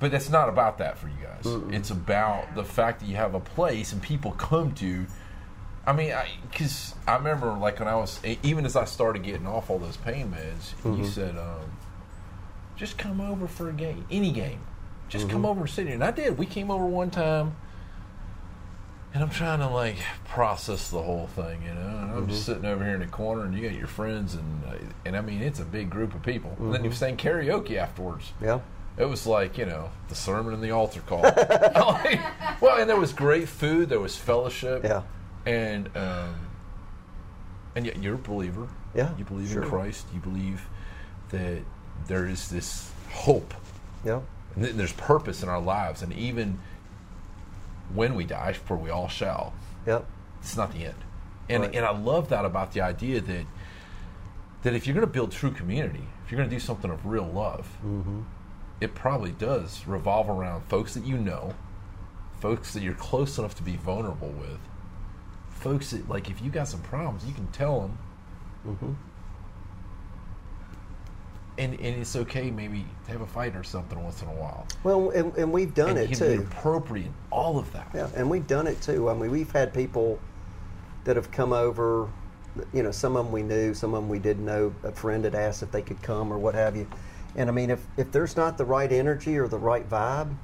but that's not about that for you guys. It's about the fact that you have a place and people come to. I mean, because I, remember like when I was even as I started getting off all those pain meds, Mm-hmm. you said, um, "Just come over for a game, any game. Just Mm-hmm. come over and sit here." And I did. We came over one time. And I'm trying to like process the whole thing, you know. And I'm Mm-hmm. just sitting over here in the corner, and you got your friends, and uh, and I mean it's a big group of people. And Mm-hmm. then you sang karaoke afterwards. yeah, It was like you know the sermon and the altar call. Like, well, and there was great food, there was fellowship, yeah, and um, and yet you're a believer. Yeah, you believe sure. in Christ. You believe that there is this hope yeah, and there's purpose in our lives, and even when we die, for we all shall, Yep, it's not the end. And Right. and I love that about the idea that that if you're going to build true community, if you're going to do something of real love, Mm-hmm. it probably does revolve around folks that you know, folks that you're close enough to be vulnerable with, folks that like if you got some problems, you can tell them. Mm-hmm. And, and it's okay maybe to have a fight or something once in a while. Well, and, and we've done and it you can be too. appropriate, all of that. Yeah, and we've done it too. I mean, we've had people that have come over. You know, some of them we knew, some of them we didn't know. A friend had asked if they could come or what have you. And I mean, if if there's not the right energy or the right vibe,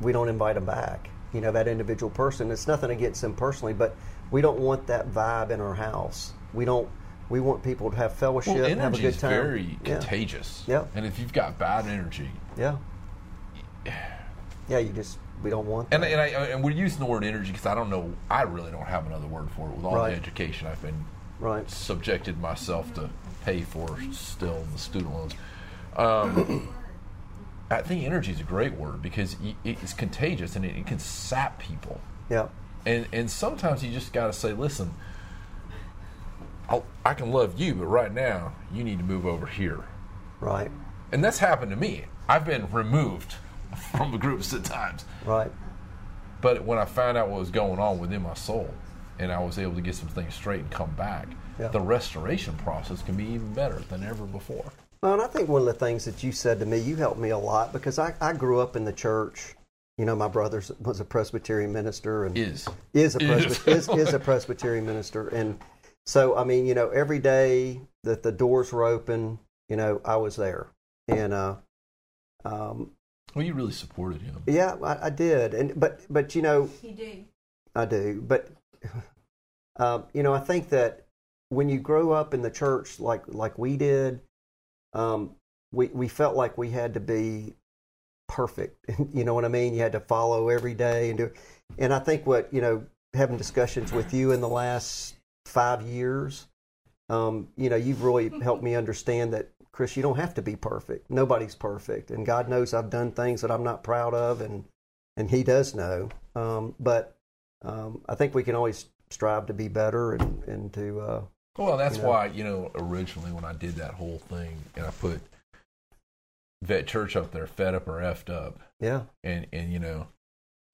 we don't invite them back. You know, that individual person. It's nothing against them personally, but we don't want that vibe in our house. We don't. We want people to have fellowship, Well, have a good time. very yeah. contagious. Yeah. And if you've got bad energy, Yeah. Yeah, you just we don't want and and I and we're using the word energy because I don't know, I really don't have another word for it. With all Right. the education I've been right. subjected myself to pay for still in the student loans. Um, I think energy is a great word because it's contagious and it, can sap people. Yeah. And and sometimes you just got to say, listen, I'll, I can love you, but right now you need to move over here. Right. And that's happened to me. I've been removed from the groups at times. Right. But when I found out what was going on within my soul and I was able to get some things straight and come back, Yeah. the restoration process can be even better than ever before. Well, and I think one of the things that you said to me, you helped me a lot because I, I grew up in the church. You know, my brother was a Presbyterian minister and Is. is a Is. Presby- is, is a Presbyterian minister, and so I mean, you know, every day that the doors were open, you know, I was there, and uh, um, Well, you really supported him. yeah, I, I did, and but but you know, You do. I do, but um, you know, I think that when you grow up in the church like like we did, um, we we felt like we had to be perfect. you know what I mean? You had to follow every day and do. And I think what you know, having discussions with you in the last five years, um, you know, you've really helped me understand that. Chris, you don't have to be perfect. Nobody's perfect, and God knows I've done things that I'm not proud of, and and He does know. Um, but um, I think we can always strive to be better and and to uh, Well, that's You know? why, you know, originally when I did that whole thing and I put vet church up there, fed up or effed up, Yeah. and and you know,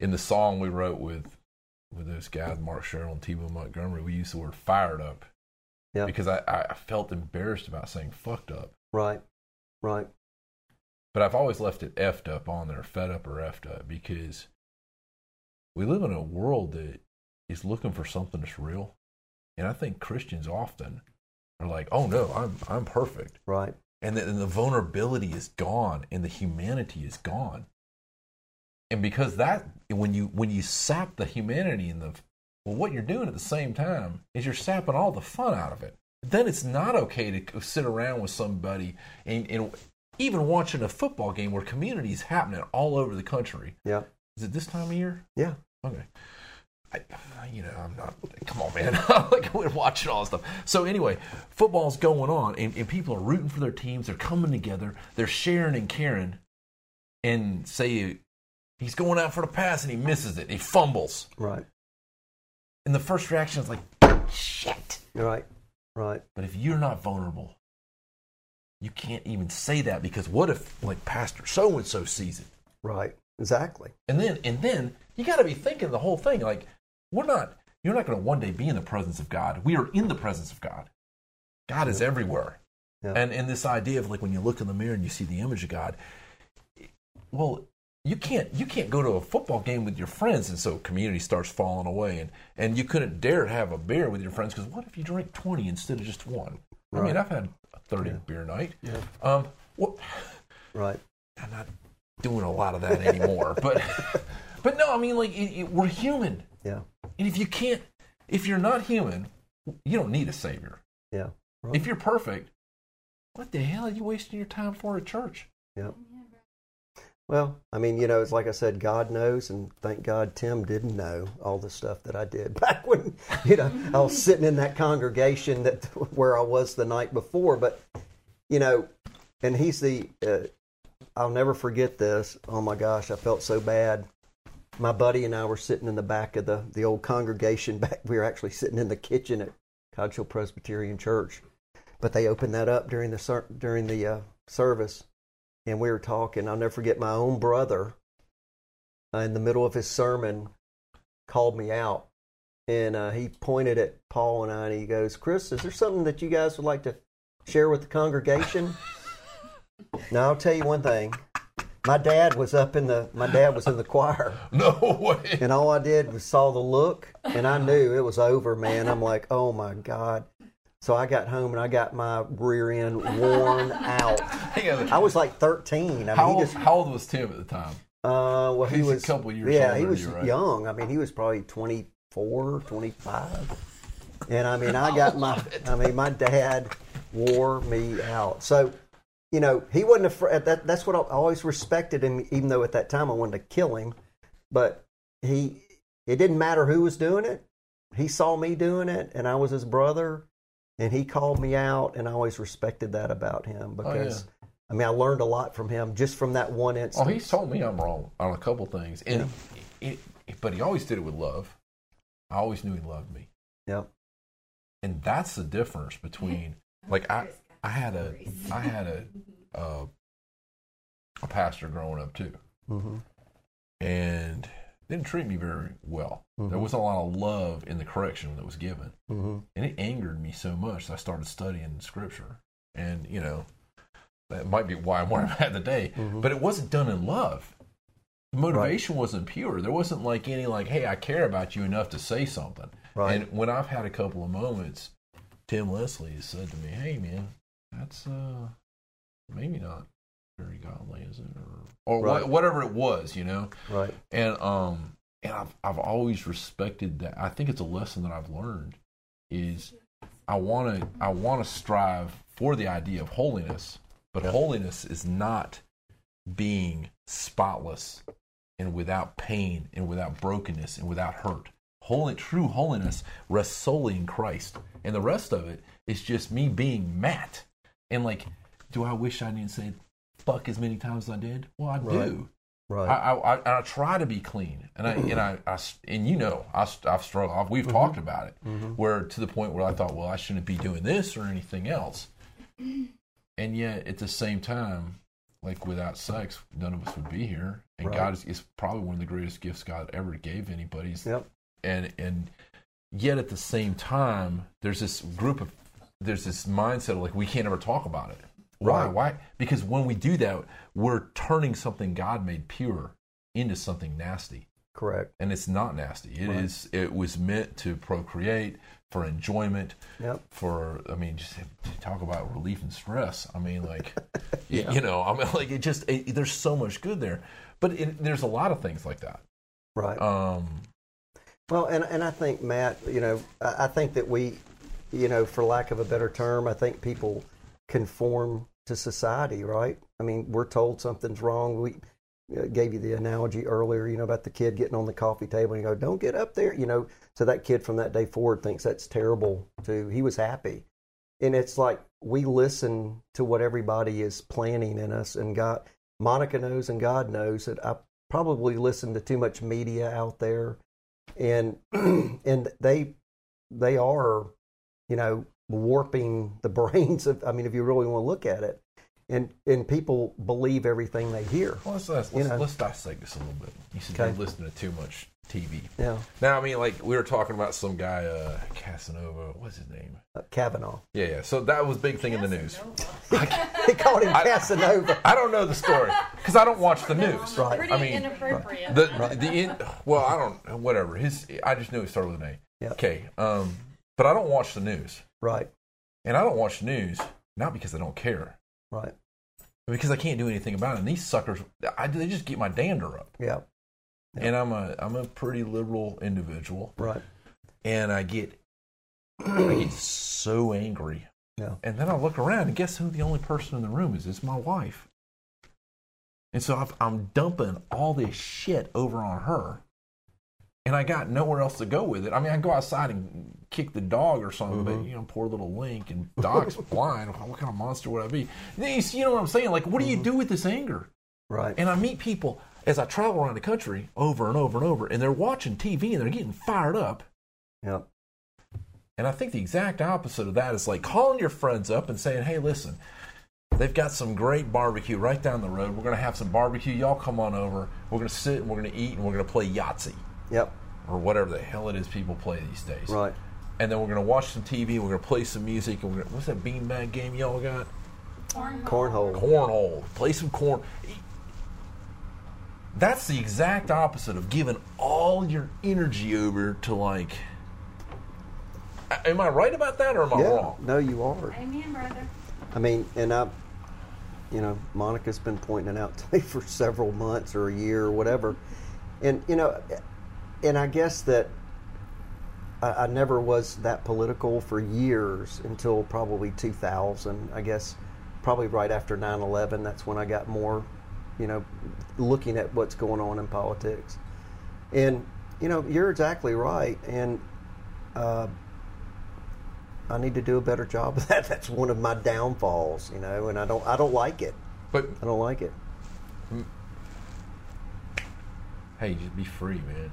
in the song we wrote with with those guys, Mark Sherrill and T-Bone Montgomery, we used the word fired up. Yeah. Because I, I felt embarrassed about saying fucked up. Right. Right. But I've always left it effed up on there, fed up or effed up, because we live in a world that is looking for something that's real. And I think Christians often are like, oh no, I'm I'm perfect. Right. And the, and the vulnerability is gone and the humanity is gone. And because that when you when you sap the humanity and the well, what you're doing at the same time is you're sapping all the fun out of it. Then it's not okay to sit around with somebody and, and even watching a football game where community is happening all over the country. Yeah. Is it this time of year? Yeah. Okay. I, uh, you know, I'm not. Come on, man. like we're watching all this stuff. So anyway, football's going on, and, and people are rooting for their teams. They're coming together. They're sharing and caring. And say he's going out for the pass and he misses it. He fumbles, Right. and the first reaction is like, "Shit." Right. Right. But if you're not vulnerable, you can't even say that because what if like Pastor so and so sees it? Right. Exactly. And then and then you got to be thinking the whole thing like we're not you're not going to one day be in the presence of God. We are in the presence of God. God is everywhere. Yeah. And and this idea of like when you look in the mirror and you see the image of God, well, you can't you can't go to a football game with your friends and so community starts falling away and and you couldn't dare to have a beer with your friends because what if you drink 20 instead of just one? I mean, I've had a 30 beer night. Yeah. Um, what, Right. I'm not doing a lot of that anymore. but but no, I mean like it, it, we're human, Yeah. and if you can't, if you're not human, you don't need a savior. Yeah. Right. If you're perfect, what the hell are you wasting your time for at church? Yeah. Well, I mean, you know, it's like I said, God knows, and thank God Tim didn't know all the stuff that I did back when, you know, I was sitting in that congregation that where I was the night before. But, you know, and he's the, uh, I'll never forget this. Oh my gosh, I felt so bad. My buddy and I were sitting in the back of the the old congregation. Back, we were actually sitting in the kitchen at Cottage Hill Presbyterian Church, but they opened that up during the during the uh, service and we were talking. I'll never forget my own brother uh, in the middle of his sermon called me out, and uh, he pointed at Paul and I, and he goes, "Chris, is there something that you guys would like to share with the congregation?" now I'll tell you one thing. My dad was up in the my dad was in the choir, No way. and all I did was saw the look, and I knew it was over, man. I'm like, oh my god. So I got home and I got my rear end worn out. I was like 13. I mean, how, he old, just how old was Tim at the time? uh, well, he was a couple years Yeah, he was you, right? young. I mean, he was probably 24, 25. And I mean, I got my. I mean, my dad wore me out. So, you know, he wasn't afraid. Uh, that, that's what I always respected him, even though at that time I wanted to kill him. But he, it didn't matter who was doing it. He saw me doing it, and I was his brother, and he called me out, and I always respected that about him oh, because. I mean, I learned a lot from him just from that one oh, instance. Oh, he's told me I'm wrong on a couple things, and it, but he always did it with love. I always knew he loved me, Yep. and that's the difference between like I I had a I had a uh, a pastor growing up too, hmm and didn't treat me very well. There Mhm. wasn't a lot of love in the correction that was given, hmm and it angered me so much that I started studying scripture. And you know, that might be why I'm where I'm at today. Mhm. But it wasn't done in love. The motivation wasn't pure. There wasn't like any like, hey, I care about you enough to say something. Right. And when I've had a couple of moments, Tim Leslie has said to me, "Hey, man, that's uh maybe not very godly, is it, or or Right. wha- whatever it was, you know." Right. and um and I've I've always respected that. I think it's a lesson that I've learned is I want to I want to strive for the idea of holiness, but Yep. holiness is not being spotless and without pain and without brokenness and without hurt. Holy true holiness rests solely in Christ, and the rest of it is just me being Matt. And like, do I wish I didn't say fuck as many times as I did? Well, I Right. do. Right. I, I, I, try to be clean, and I and I, I and you know I, have struggled. We've mm-hmm. talked about it, mm-hmm. where to the point where I thought, well, I shouldn't be doing this or anything else, and yet at the same time, like without sex, none of us would be here. And Right. God is, is probably one of the greatest gifts God ever gave anybody. Yep. And and yet at the same time, there's this group of there's this mindset of like we can't ever talk about it. Why? Right. Why? Because when we do that, we're turning something God made pure into something nasty Correct. and it's not nasty. It is. Right. It was meant to procreate for enjoyment. Yep. For I mean, just talk about relief and stress. I mean, like, Yeah. you know, I mean, like it just it, there's so much good there, but it, there's a lot of things like that. Right. Um, Well, and and I think Matt, you know, I, I think that we, you know, for lack of a better term, I think people conform to society, right? I mean, we're told something's wrong. We uh, gave you the analogy earlier, you know, about the kid getting on the coffee table and you go, "Don't get up there," you know. So that kid from that day forward thinks that's terrible. Too, he was happy, and it's like we listen to what everybody is planning in us, and God, Monica knows, and God knows that I probably listen to too much media out there and and they they are you know warping the brains of i mean if you really want to look at it and and people believe everything they hear well, let's let's, You know. let's dissect this a little bit. You said Okay. you're listening to too much TV. yeah Now, I mean, like we were talking about some guy, uh, Casanova. What's his name? uh, kavanaugh Yeah, yeah. So that was a big thing in the news. they called him casanova I don't know the story because I don't watch the news. Right. Pretty I mean, inappropriate. The the in, well, I don't whatever. His I just knew it started with an A. Yeah. Okay. Um, but I don't watch the news, right and I don't watch the news not because I don't care, right but because I can't do anything about it. And these suckers, I, they just get my dander up. yeah Yeah. And I'm a I'm a pretty liberal individual, right and I get I get so angry. Yeah. And then I look around, and guess who the only person in the room is? It's my wife. And so I've, I'm dumping all this shit over on her, and I got nowhere else to go with it. I mean, I go outside and kick the dog or something, but mm-hmm. you know, poor little Link and dog's blind. What kind of monster would I be? Then you, see- you know what I'm saying? Like, what do you mm-hmm. do with this anger? right And I meet people as I travel around the country over and over and over, and they're watching TV and they're getting fired up. yeah And I think the exact opposite of that is like calling your friends up and saying, hey, listen, they've got some great barbecue right down the road. We're going to have some barbecue. Y'all come on over. We're going to sit and we're going to eat and we're going to play Yahtzee yep or whatever the hell it is people play these days. right And then we're going to watch some TV. We're going to play some music. And we're gonna, what's that beanbag game y'all got? cornhole Cornhole. Cornhole. Play some corn. That's the exact opposite of giving all your energy over to like. Am I right about that or am I yeah wrong? no you are Amen, brother. I mean, and I, you know, Monica's been pointing it out to me for several months or a year or whatever, and you know, and I guess that I, I never was that political for years until probably 2000. I guess probably right after 9/11. That's when I got more, you know, looking at what's going on in politics, and you know, you're exactly right, and. Uh, I need to do a better job of that. That's one of my downfalls, you know, and I don't I don't like it. But I don't like it. hey, just be free, man.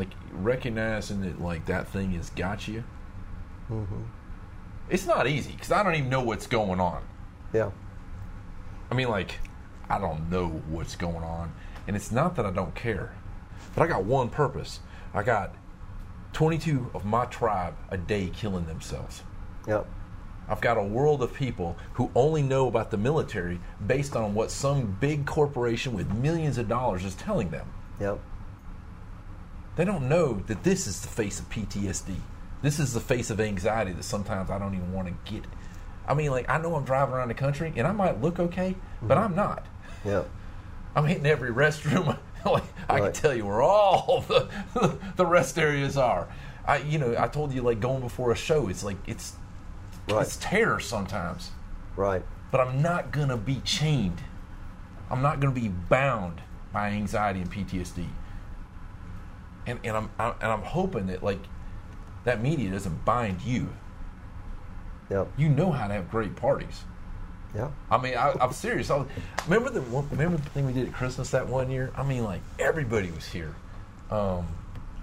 Like recognizing that like that thing has got you. Mm-hmm. It's not easy because I don't even know what's going on. Yeah. I mean, like, I don't know what's going on. And it's not that I don't care, but I got one purpose. I got 22 of my tribe a day killing themselves. Yep. I've got a world of people who only know about the military based on what some big corporation with millions of dollars is telling them. Yep. They don't know that this is the face of PTSD. This is the face of anxiety that sometimes I don't even want to get. I mean, like, I know I'm driving around the country and I might look okay, but mm-hmm. I'm not. Yeah. I'm hitting every restroom. like, I can tell you where all the the rest areas are. I, you know, I told you like going before a show. It's like it's Right. it's terror sometimes, Right. but I'm not gonna be chained. I'm not gonna be bound by anxiety and PTSD. And and I'm, i and I'm hoping that like that media doesn't bind you. Yep. You know how to have great parties. Yeah. I mean, I, I'm serious. I was, remember the one, remember the thing we did at Christmas that one year? I mean, like everybody was here. Um,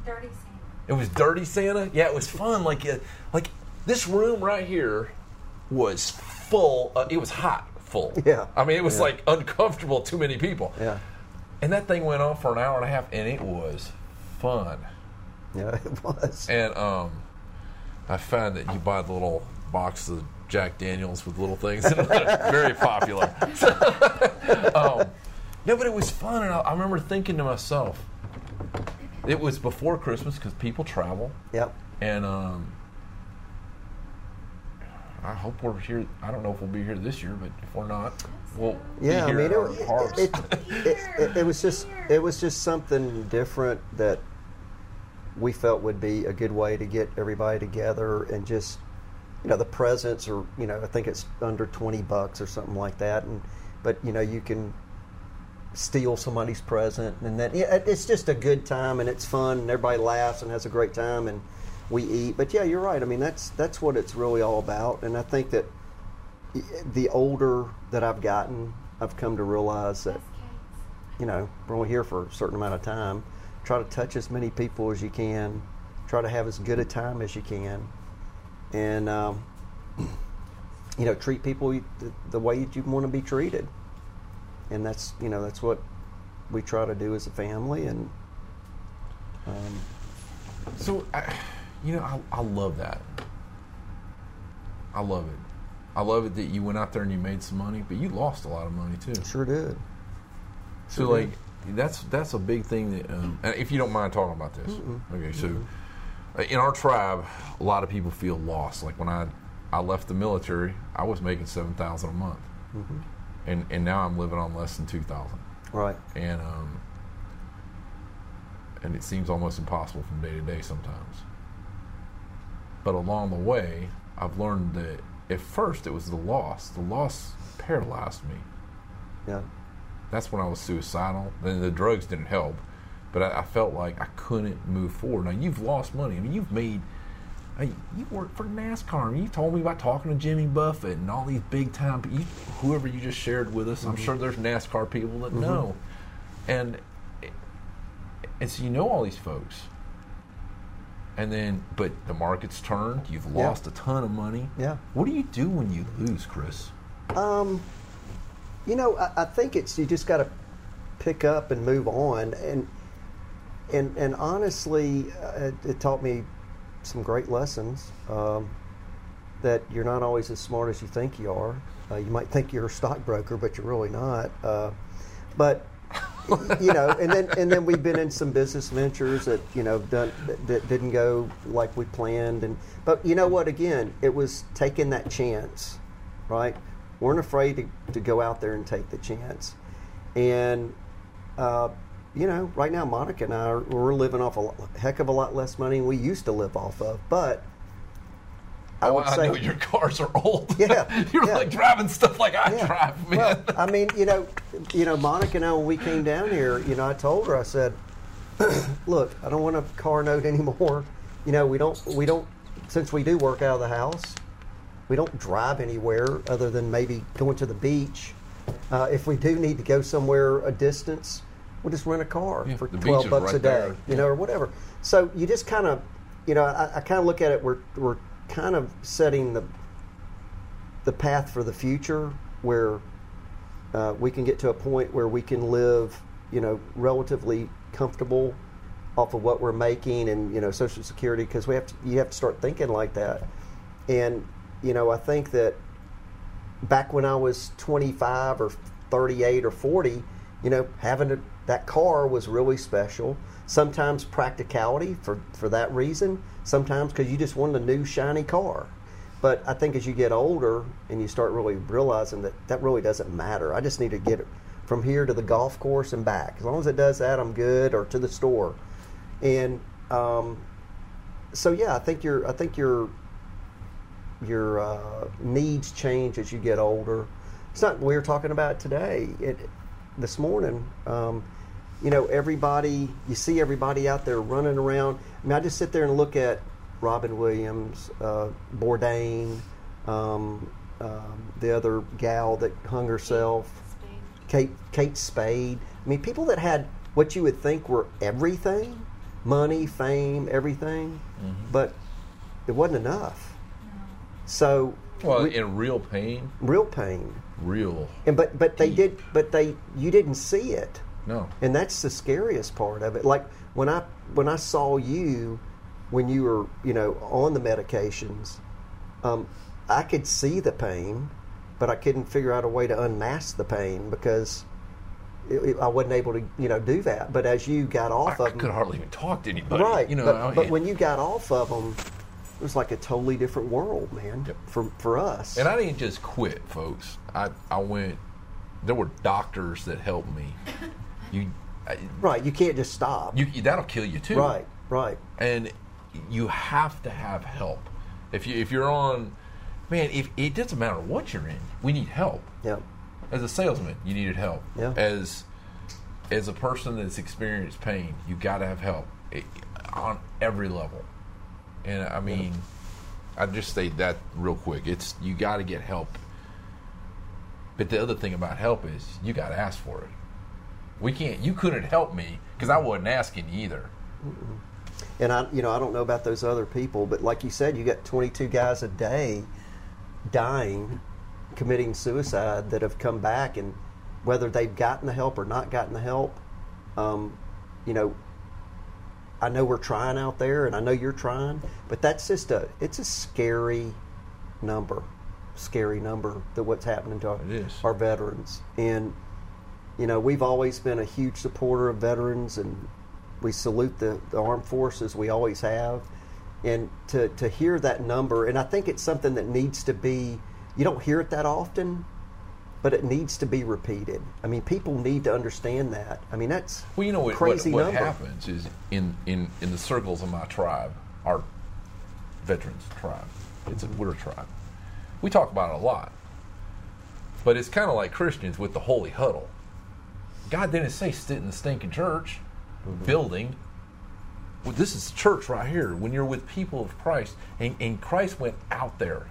Dirty Santa. it was Dirty Santa. Yeah, it was fun. Like, uh, like this room right here was full. Uh, it was hot full. Yeah. I mean, it was Yeah. like uncomfortable. Too many people. Yeah. And that thing went on for an hour and a half, and it was fun. Yeah, it was. And um, I found that you buy the little box of Jack Daniels with little things. in it. Very popular. um, no, but it was fun, and I, I remember thinking to myself, it was before Christmas because people travel, Yep. and um, I hope we're here. I don't know if we'll be here this year, but if we're not, we'll Yeah, be I here mean, in it, our hearts. it, it, it, it was just it was just something different that we felt would be a good way to get everybody together and just you know the presents are you know I think it's under twenty bucks or something like that, and but you know you can steal somebody's present and then yeah, it's just a good time and it's fun and everybody laughs and has a great time and we eat. But yeah, you're right. I mean that's that's what it's really all about, and I think that the older that I've gotten, I've come to realize that you know we're only here for a certain amount of time. Try to touch as many people as you can. Try to have as good a time as you can, and um, you know treat people the, the way that you want to be treated. And that's you know that's what we try to do as a family, and um, So, I, you know, I, I love that. I love it. I love it that you went out there and you made some money, but you lost a lot of money too. sure did. So, Sure like, that's that's a big thing that, um, and if you don't mind talking about this, okay. So, uh, in our tribe, a lot of people feel lost. Like when I I left the military, I was making seven thousand a month, and and now I'm living on less than two thousand. Right. and um, and it seems almost impossible from day to day sometimes. But along the way, I've learned that at first it was the loss. The loss paralyzed me. Yeah. That's when I was suicidal. Then the drugs didn't help, but I, I felt like I couldn't move forward. Now you've lost money. I mean, you've made. Hey, you work for NASCAR. You told me about talking to Jimmy Buffett and all these big time. You, whoever you just shared with us, I'm mm-hmm. sure there's NASCAR people that mm-hmm. know, and and so you know all these folks. And then, but the market's turned. You've Yeah. lost a ton of money. Yeah. What do you do when you lose, Chris? Um, you know, I, I think it's you just got to pick up and move on, and and and honestly, uh, it, it taught me some great lessons. Um, that you're not always as smart as you think you are. Uh, you might think you're a stockbroker, but you're really not. Uh, but you know, and then and then we've been in some business ventures that you know done that, that didn't go like we planned, and but you know what? Again, it was taking that chance, right? weren't afraid to, to go out there and take the chance. And, uh, you know, right now, Monica and I, are, we're living off a heck of a lot less money than we used to live off of. But I oh, would I say, know your cars are old. Yeah, you're yeah. like driving stuff like I Yeah. drive, man. Well, I mean, you know, you know, Monica and I, when we came down here, you know, I told her, I said, "Look, I don't want a car note anymore. You know, we don't, we don't, since we do work out of the house, we don't drive anywhere other than maybe going to the beach. Uh, if we do need to go somewhere a distance, we'll just rent a car Yeah, for twelve bucks right a day, there. you know, or whatever. So you just kind of, you know, I, I kind of look at it. We're we're kind of setting the the path for the future where uh, we can get to a point where we can live, you know, relatively comfortable off of what we're making and you know Social Security because we have to you have to start thinking like that. And you know, I think that back when I was 25 or 38 or 40, you know, having a, that car was really special. Sometimes practicality for for that reason. Sometimes because you just wanted a new shiny car. But I think as you get older and you start really realizing that that really doesn't matter. I just need to get from here to the golf course and back. As long as it does that, I'm good. Or to the store. And um, so yeah, I think your I think your your uh, needs change as you get older. It's not we were talking about today. It this morning. Um, you know, everybody. You see everybody out there running around. I mean, I just sit there and look at Robin Williams, uh, Bourdain, um, um, the other gal that hung herself. Kate Kate Spade. I mean, people that had what you would think were everything, money, fame, everything, but it wasn't enough. So Well, We- in real pain, real pain. real And but but they Deep. did but they you didn't see it. No. And that's the scariest part of it. Like when I when I saw you when you were, you know, on the medications, um, I could see the pain, but I couldn't figure out a way to unmask the pain because it, it- I wasn't able to, you know, do that. But as you got off I of them, I could hardly even talk to anybody. right? You know, but, but when you got off of them, it was like a totally different world, man. Yep. For for us, And I didn't just quit, folks. I, I went. There were doctors that helped me. You, right? You can't just stop. you that'll kill you too. right, right. And you have to have help. If you if you're on, man, if it doesn't matter what you're in, we need help. Yep. As a salesman, you needed help. Yeah. As as a person that's experienced pain, you got to have help eh, on every level. And I mean, I just say that real quick. It's you got to get help. But the other thing about help is you got to ask for it. We can't. You couldn't help me because I wasn't asking either. And I, you know, I don't know about those other people, but like you said, you got 22 guys a day dying, committing suicide that have come back, and whether they've gotten the help or not gotten the help, um, you know, I know we're trying out there, and I know you're trying, but that's just a, it's a scary number, scary number that what's happening to our, our veterans, and you know, we've always been a huge supporter of veterans, and we salute the, the armed forces. We always have, and to to hear that number, and I think it's something that needs to be. You don't hear it that often, but it needs to be repeated. I mean, people need to understand that. I mean, that's Well, you know what, what, crazy what number. happens is in, in, in the circles of my tribe, our veterans tribe, it's a, we're a tribe. We talk about it a lot, but it's kind of like Christians with the holy huddle. God didn't say sit in the stinking church building. Well, this is church right here. When you're with people of Christ, and, and Christ went out there.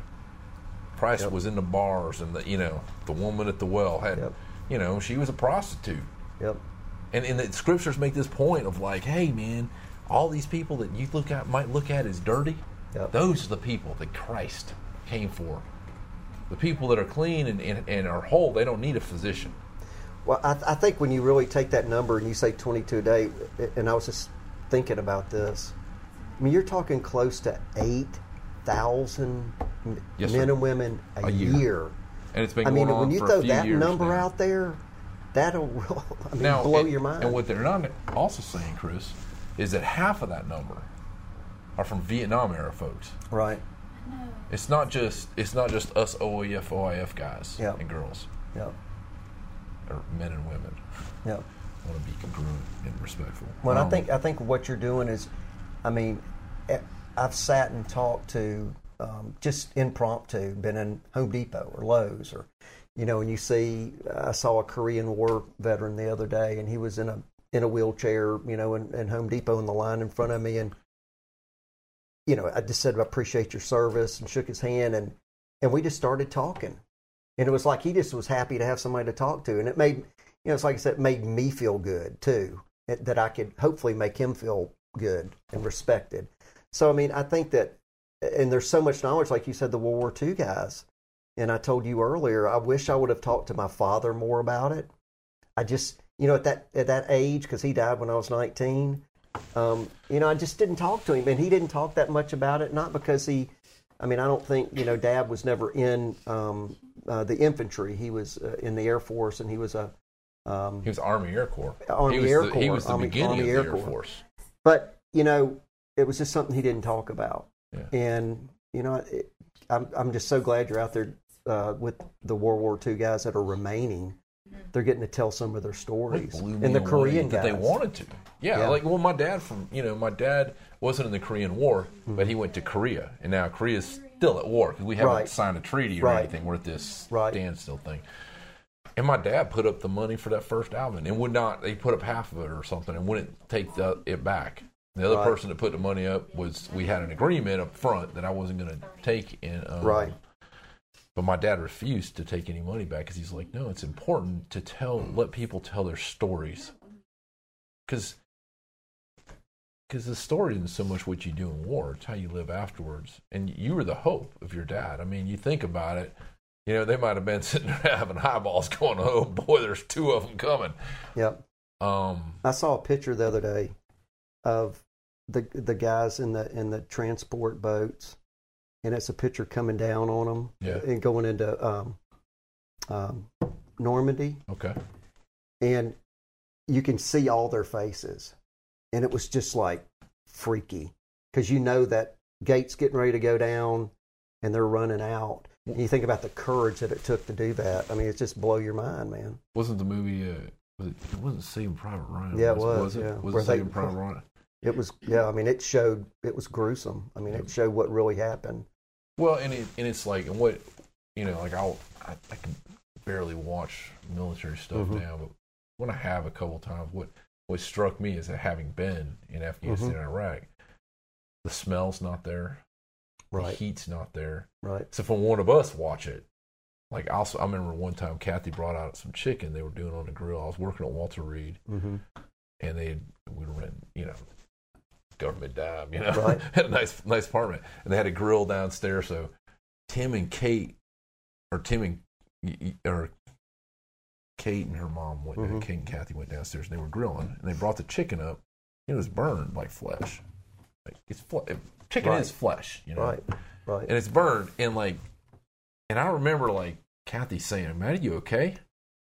Christ Yep. was in the bars, and the you know the woman at the well had, Yep. you know, she was a prostitute. Yep. And, and the scriptures make this point of like, hey man, all these people that you look at might look at as dirty, Yep. those are the people that Christ came for. The people that are clean and, and, and are whole, they don't need a physician. Well, I, I think when you really take that number and you say 22 a day, and I was just thinking about this, I mean, you're talking close to 8,000 Yes, men sir. and women a, A year. year. And it's been I going mean, on when you throw that number now. out there, that'll I mean, now, blow and- your mind. And what they're not also saying, Chris, is that half of that number are from Vietnam era folks. right. It's not just it's not just us OEF OIF guys Yeah. and girls Yep. Or men and women. Yep. I want to be congruent and respectful. Well, I Um, think I think what you're doing is, I mean, eh, I've sat and talked to um, just impromptu, been in Home Depot or Lowe's or, you know, and you see, I saw a Korean War veteran the other day, and he was in a in a wheelchair, you know, in, in Home Depot in the line in front of me, and you know, I just said I appreciate your service and shook his hand, and and we just started talking, and it was like he just was happy to have somebody to talk to, and it made, you know, it's like I said, it made me feel good too, that I could hopefully make him feel good and respected. So I mean, I think that, and there's so much knowledge, like you said, the World War II guys, and I told you earlier, I wish I would have talked to my father more about it. I just, you know, at that at that age, because he died when I was 19. Um, you know, I just didn't talk to him, and he didn't talk that much about it. Not because he, I mean, I don't think you know, Dad was never in um, uh, the infantry. He was uh, in the Air Force, and he was a. Um, He was Army Air Corps. Army he was Air the, Corps, He was the Army- beginning Army of the Air Air, Corps. Force. but you know, it was just something he didn't talk about. Yeah. And you know, it, I'm I'm just so glad you're out there uh, with the World War II guys that are remaining. They're getting to tell some of their stories, blew me and the away Korean that they wanted to. Yeah, Yeah. like well, my dad from you know my dad wasn't in the Korean War, but he went to Korea, and now Korea's still at war because we haven't Right. signed a treaty or Right. anything. We're at this Right. standstill thing. And my dad put up the money for that first album, and would not. He put up half of it or something, and wouldn't take the, it back. The other Right. person that put the money up was we had an agreement up front that I wasn't going to take in. Um, Right. But my dad refused to take any money back because he's like, no, it's important to tell, let people tell their stories. Because because the story isn't so much what you do in war; it's how you live afterwards. And you were the hope of your dad. I mean, you think about it. You know, they might have been sitting there having highballs, going, "Oh boy, there's two of them coming." Yep. Um, I saw a picture the other day of the the guys in the in the transport boats, and it's a picture coming down on them Yeah. and going into um, um, Normandy, okay. and you can see all their faces, and it was just like freaky because you know that gate's getting ready to go down, and they're running out. And you think about the courage that it took to do that. I mean, it just blow your mind, man. Wasn't the movie? Uh, was it, it wasn't Saving Private Ryan. Yeah, it was, was, it? yeah. Was it Saving Private Ryan? It was, yeah. I mean, it showed it was gruesome. I mean, it showed what really happened. Well, and it, and it's like, and what you know, like I'll I, I can barely watch military stuff Mhm. now, but when I have a couple times, what what struck me is that having been in Afghanistan Mhm. and Iraq, the smell's not there, the heat's not there. right. So for one of us watch it, like also, I remember one time Kathy brought out some chicken they were doing on the grill. I was working at Walter Reed, hmm and they we were in you know government dime, you know, Right. had a nice nice apartment, and they had a grill downstairs. So Tim and Kate, or Tim and or Kate and her mom went. Mhm. Kate and Kathy went downstairs, and they were grilling, and they brought the chicken up. It was burned like flesh. Like it's fle- chicken Right. is flesh, you know, Right, right. and it's burned, and like, and I remember like Kathy saying, "Matt, are you okay?"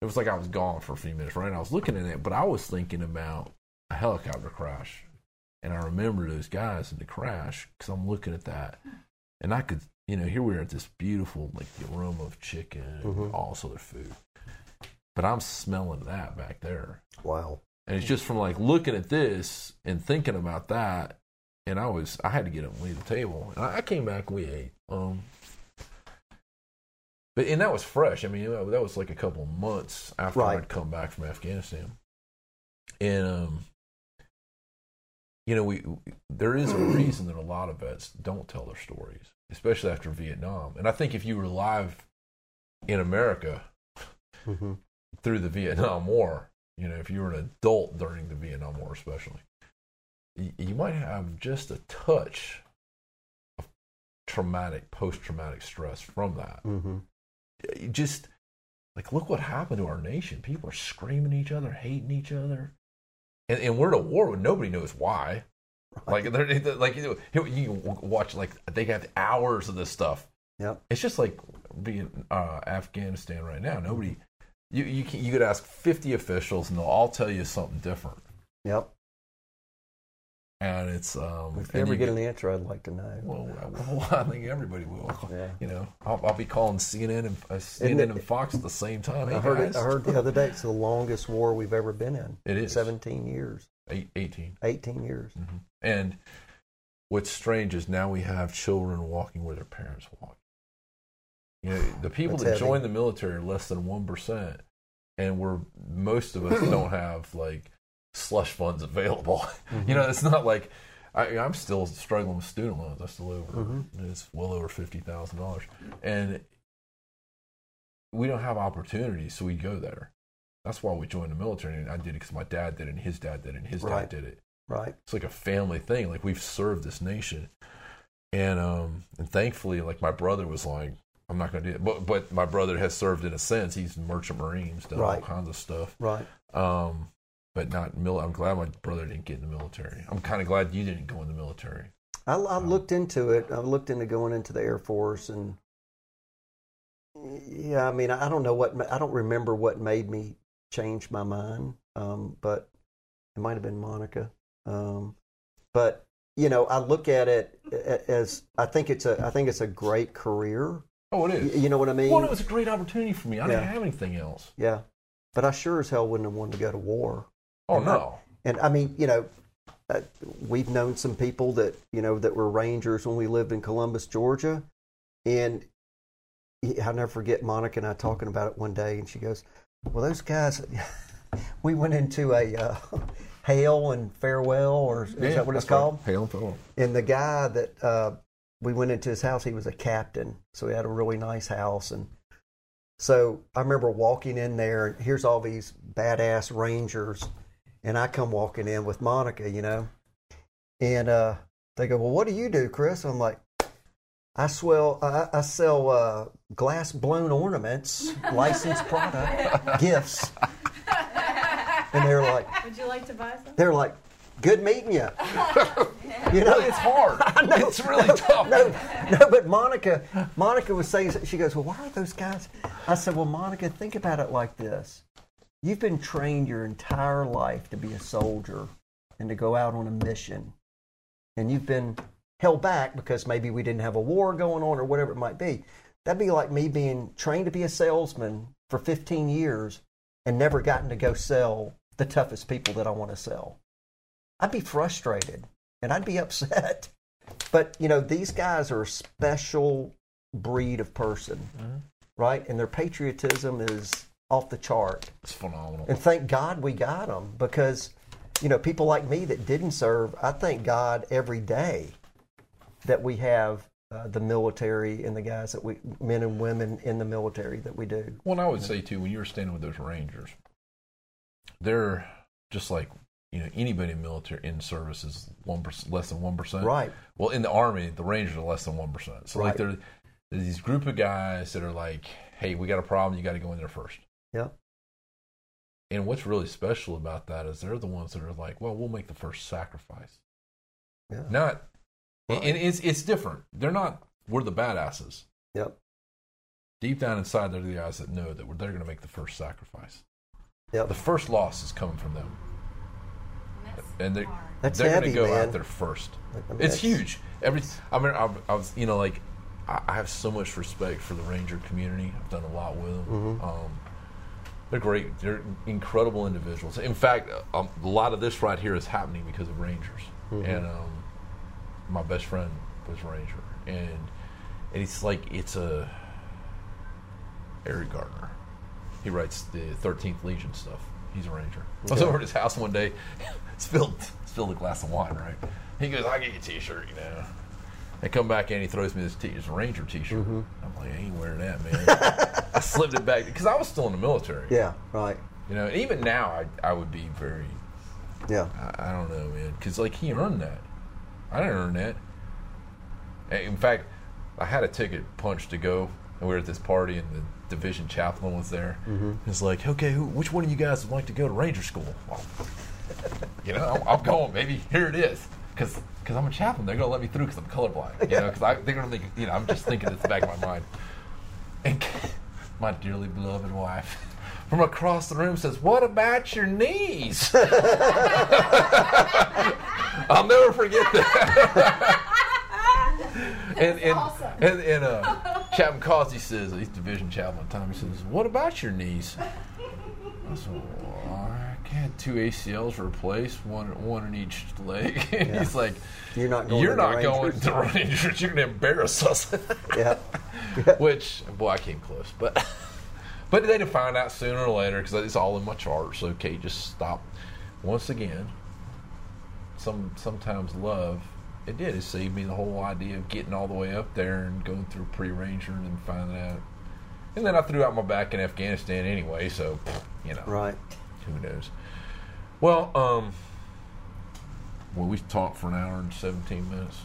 It was like I was gone for a few minutes, right? And I was looking at it, but I was thinking about a helicopter crash. And I remember those guys in the crash because I'm looking at that. And I could, you know, here we are at this beautiful, like the aroma of chicken and Mhm. all this other food. But I'm smelling that back there. Wow. And it's just from like looking at this and thinking about that. And I was, I had to get up and leave the table. And I, I came back, we ate. Um, but, and that was fresh. I mean, that was like a couple of months after Right. I'd come back from Afghanistan. And, um, you know, we, there is a reason that a lot of vets don't tell their stories, especially after Vietnam. And I think if you were alive in America, hmm through the Vietnam War, you know, if you were an adult during the Vietnam War, especially, you, you might have just a touch of traumatic, post traumatic stress from that. hmm You just like, look what happened to our nation. People are screaming at each other, hating each other. And, and we're at a war where nobody knows why. Like, they're, they're- like you, know, you watch, like, they got hours of this stuff. Yep. It's just like being uh, Afghanistan right now. Nobody, you you can, you could ask fifty officials and they'll all tell you something different. Yep. And it's um. If you ever you get an answer, I'd like to know. well, well, I think everybody will. Yeah. You know, I'll, I'll be calling CNN and uh, CNN it- and Fox at the same time. Hey, I heard it. I heard the other day it's the longest war we've ever been in. It is. seventeen years, Eight, 18. eighteen years. Mhm. And what's strange is now we have children walking where their parents walk. You know, the people That's that heavy. join the military are less than one percent, and we're most of us don't have like slush funds available. Mm-hmm. You know, it's not like I, I'm still struggling with student loans. I'm still over. Mhm. It's well over fifty thousand dollars, and we don't have opportunities, so we go there. That's why we joined the military, and I did it because my dad did it, and his dad did it, and his Right. dad did it Right. it's like a family thing. Like we've served this nation, and um, and thankfully, like my brother was like, I'm not going to do it, but but my brother has served in a sense. He's merchant marines, done all kinds of stuff. Right. Um, but not mil. I'm glad my brother didn't get in the military. I'm kind of glad you didn't go in the military. I, I looked into it. I looked into going into the Air Force, and yeah, I mean, I don't know what I don't remember what made me change my mind, um, but it might have been Monica. Um, but you know, I look at it as I think it's a I think it's a great career. Oh, it is. You know what I mean? Well, it was a great opportunity for me. I didn't Yeah. have anything else. Yeah, but I sure as hell wouldn't have wanted to go to war. Oh And no. And I mean, you know, uh, we've known some people that you know that were rangers when we lived in Columbus, Georgia, and I'll never forget Monica and I talking about it one day, and she goes, "Well, those guys, we went into a uh, hail and farewell, or is Yeah, that what it's that's right. called?" Hail and farewell. And the guy that uh, we went into his house, he was a captain, so he had a really nice house. And so I remember walking in there, and here's all these badass rangers, and I come walking in with Monica, you know, And uh, they go, "Well, what do you do, Chris?" I'm like, "I swell, I, I sell uh, glass blown ornaments, licensed product, gifts." And they're like, Would you like to buy some? they're like, "Good meeting you." You know, It's hard. know, It's really tough. no, no, but Monica, Monica was saying, she goes, well, why are those guys? I said, well, Monica, think about it like this. You've been trained your entire life to be a soldier and to go out on a mission. And you've been held back because maybe we didn't have a war going on or whatever it might be. That'd be like me being trained to be a salesman for 15 years and never gotten to go sell the toughest people that I want to sell. I'd be frustrated and I'd be upset. But you know, these guys are a special breed of person, right? And their patriotism is off the chart. It's phenomenal. And thank God we got them because, you know, people like me that didn't serve, I thank God every day that we have uh, the military and the guys that we, men and women in the military that we do. Well, and I would say too, when you were standing with those Rangers, they're just like you know anybody in military in service is one percent, less than one percent. Right. Well, in the army, the Rangers are less than one percent. So like Right. they're, they're these group of guys that are like, hey, we got a problem, you got to go in there first. Yeah. And what's really special about that is they're the ones that are like, well, we'll make the first sacrifice. Yeah. Not, Right. and it's it's different. They're not. We're the badasses. Yep. Deep down inside, they're the guys that know that they're going to make the first sacrifice. Yep. The first loss is coming from them, and they're That's they're going to go man. out there first. It's huge. Every I mean, I, I was you know like I, I have so much respect for the Ranger community. I've done a lot with them. Mm-hmm. Um, they're great. They're incredible individuals. In fact, um, a lot of this right here is happening because of Rangers. Mm-hmm. And um, my best friend was a Ranger, and and it's like it's a Eric Gardner. He writes the Thirteenth Legion stuff. He's a Ranger. I was over at his house one day, spilled spilled a glass of wine. Right. He goes, "I'll get you a T-shirt," you know. I come back in, he throws me this, t- this Ranger T-shirt. Mm-hmm. I'm like, I ain't wearing that, man. I slipped it back because I was still in the military. Yeah, right. You know, and even now, I I would be very, Yeah. I, I don't know, man, because like he earned that. I didn't earn that. And In fact, I had a ticket punched to go, and we were at this party, and the division chaplain was there. Mm-hmm. It's like, okay, who, which one of you guys would like to go to Ranger School? Well, you know, I'm, I'm going, baby. Here it is. Because I'm a chaplain. They're going to let me through because I'm colorblind. You know, because they're going to make, you know, I'm just thinking it's the back of my mind. And my dearly beloved wife from across the room says, What about your knees? I'll never forget that. and and, and, and uh, Chaplain Causey says, he's division chaplain at the time, he says, What about your knees? I said, had two ACLs replaced, one one in each leg. And he's like, You're not going You're to the not going Rangers." to Rangers. You're going to embarrass us. Yeah. Which, boy, I came close. But but they'd find out sooner or later because it's all in my chart. So Kate just stopped. Once again, some sometimes love. It did. It saved me the whole idea of getting all the way up there and going through pre-ranger and then finding out. And then I threw out my back in Afghanistan anyway, so you know, Right. Who knows? Well, um, well, we talked for an hour and seventeen minutes.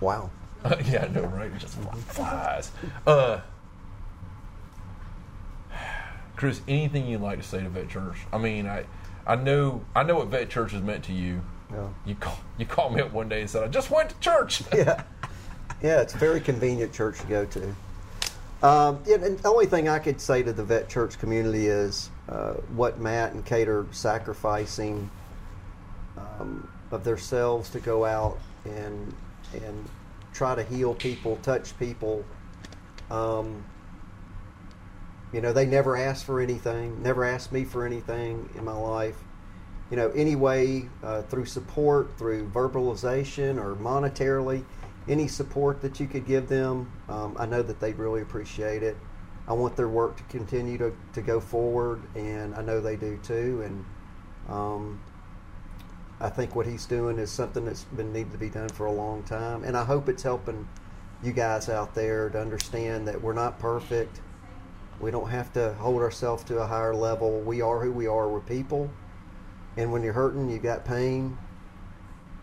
Wow. yeah, I know, right? It just flies. Uh, Chris, anything you'd like to say to Vet Church? I mean, I, I know, I know what Vet Church has meant to you. Yeah. You call, you called me up one day and said, "I just went to church." yeah, yeah, it's a very convenient church to go to. Um, yeah, and the only thing I could say to the vet church community is uh, what Matt and Kate are sacrificing um, of themselves to go out and and try to heal people, touch people. Um, you know, they never asked for anything, never asked me for anything in my life you know, any way uh, through support, through verbalization or monetarily, any support that you could give them, um, I know that they'd really appreciate it. I want their work to continue to, to go forward, and I know they do too. And um, I think what he's doing is something that's been needed to be done for a long time, and I hope it's helping you guys out there to understand that we're not perfect. We don't have to hold ourselves to a higher level. We are who we are. We're people. And when you're hurting, you've got pain,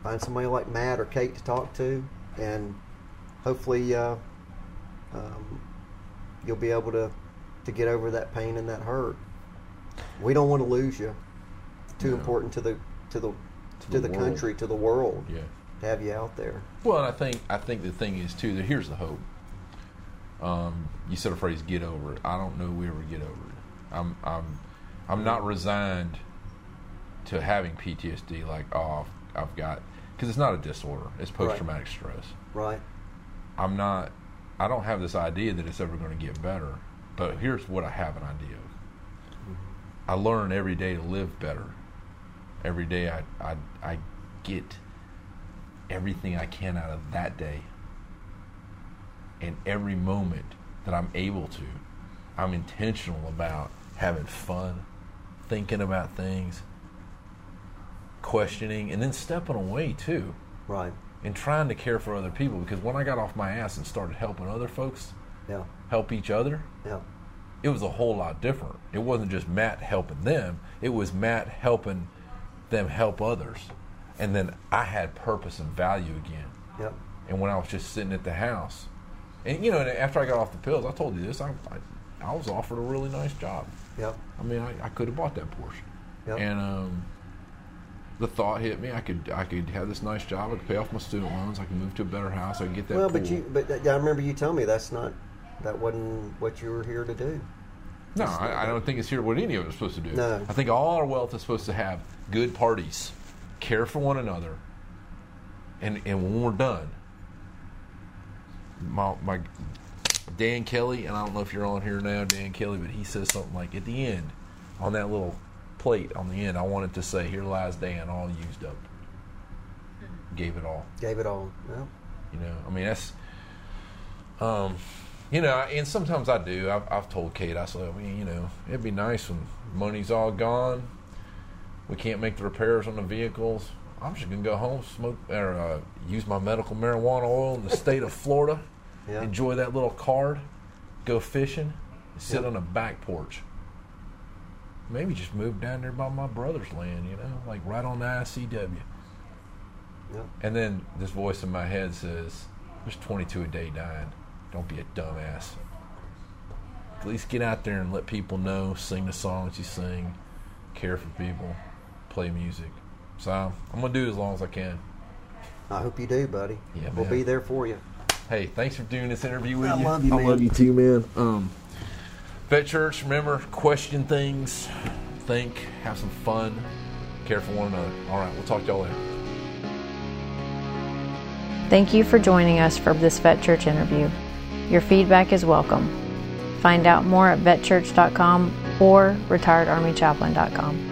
find somebody like Matt or Kate to talk to, and hopefully uh, um, you'll be able to to get over that pain and that hurt. We don't want to lose you. It's too No. important to the to the to, the the, country, to the world, Yeah. to have you out there. Well, and I think I think the thing is too that here's the hope. Um, you said a phrase, "Get over it." I don't know we ever get over it. I'm I'm I'm not resigned to having PTSD. Like, oh, I've, I've got because it's not a disorder; it's post traumatic stress. Right? I'm not. I don't have this idea that it's ever going to get better. But here's what I have an idea of. Mm-hmm. I learn every day to live better. Every day I, I, I get everything I can out of that day. And every moment that I'm able to, I'm intentional about having fun, thinking about things, questioning, and then stepping away too Right? and trying to care for other people because when I got off my ass and started helping other folks Yeah. help each other, Yeah. it was a whole lot different. It wasn't just Matt helping them, it was Matt helping them help others. And then I had purpose and value again. Yep. And when I was just sitting at the house, and you know, and after I got off the pills, I told you this, I, I, I was offered a really nice job. Yep. I mean, I, I could have bought that Porsche. Yep. And um, the thought hit me: I could, I could have this nice job. I could pay off my student loans. I could move to a better house. I could get that. well, pool. but you, but uh, I remember you telling me that's not, that wasn't what you were here to do. no, I, I don't think it's here what any of us are supposed to do. No. I think all our wealth is supposed to have good parties, care for one another, and and when we're done, my my Dan Kelly, and I don't know if you're on here now, Dan Kelly, but he says something like at the end, on that little plate on the end, I wanted to say, "Here lies Dan, all used up, gave it all." Gave it all. Well, You know, I mean that's, um, you know, and sometimes I do. I've, I've told Kate, I said, I mean, you know, it'd be nice when money's all gone. We can't make the repairs on the vehicles. I'm just gonna go home, smoke or uh, use my medical marijuana oil in the state of Florida. Yeah. Enjoy that little card. Go fishing. Sit on a back porch. Maybe just move down there by my brother's land. You know, like right on the ICW. Yep. And then this voice in my head says, "There's 22 a day dying. Don't be a dumbass. At least get out there and let people know. Sing the songs you sing. Care for people. Play music. So I'm gonna do it as long as I can. I hope you do, buddy. Yeah, we'll be there for you. Hey, thanks for doing this interview with I you. love you, I man. love you too, man. Um, Vet Church, remember, question things, think, have some fun, care for one another. All right, we'll talk to y'all later. Thank you for joining us for this Vet Church interview. Your feedback is welcome. Find out more at vetchurch.com or retiredarmychaplain.com.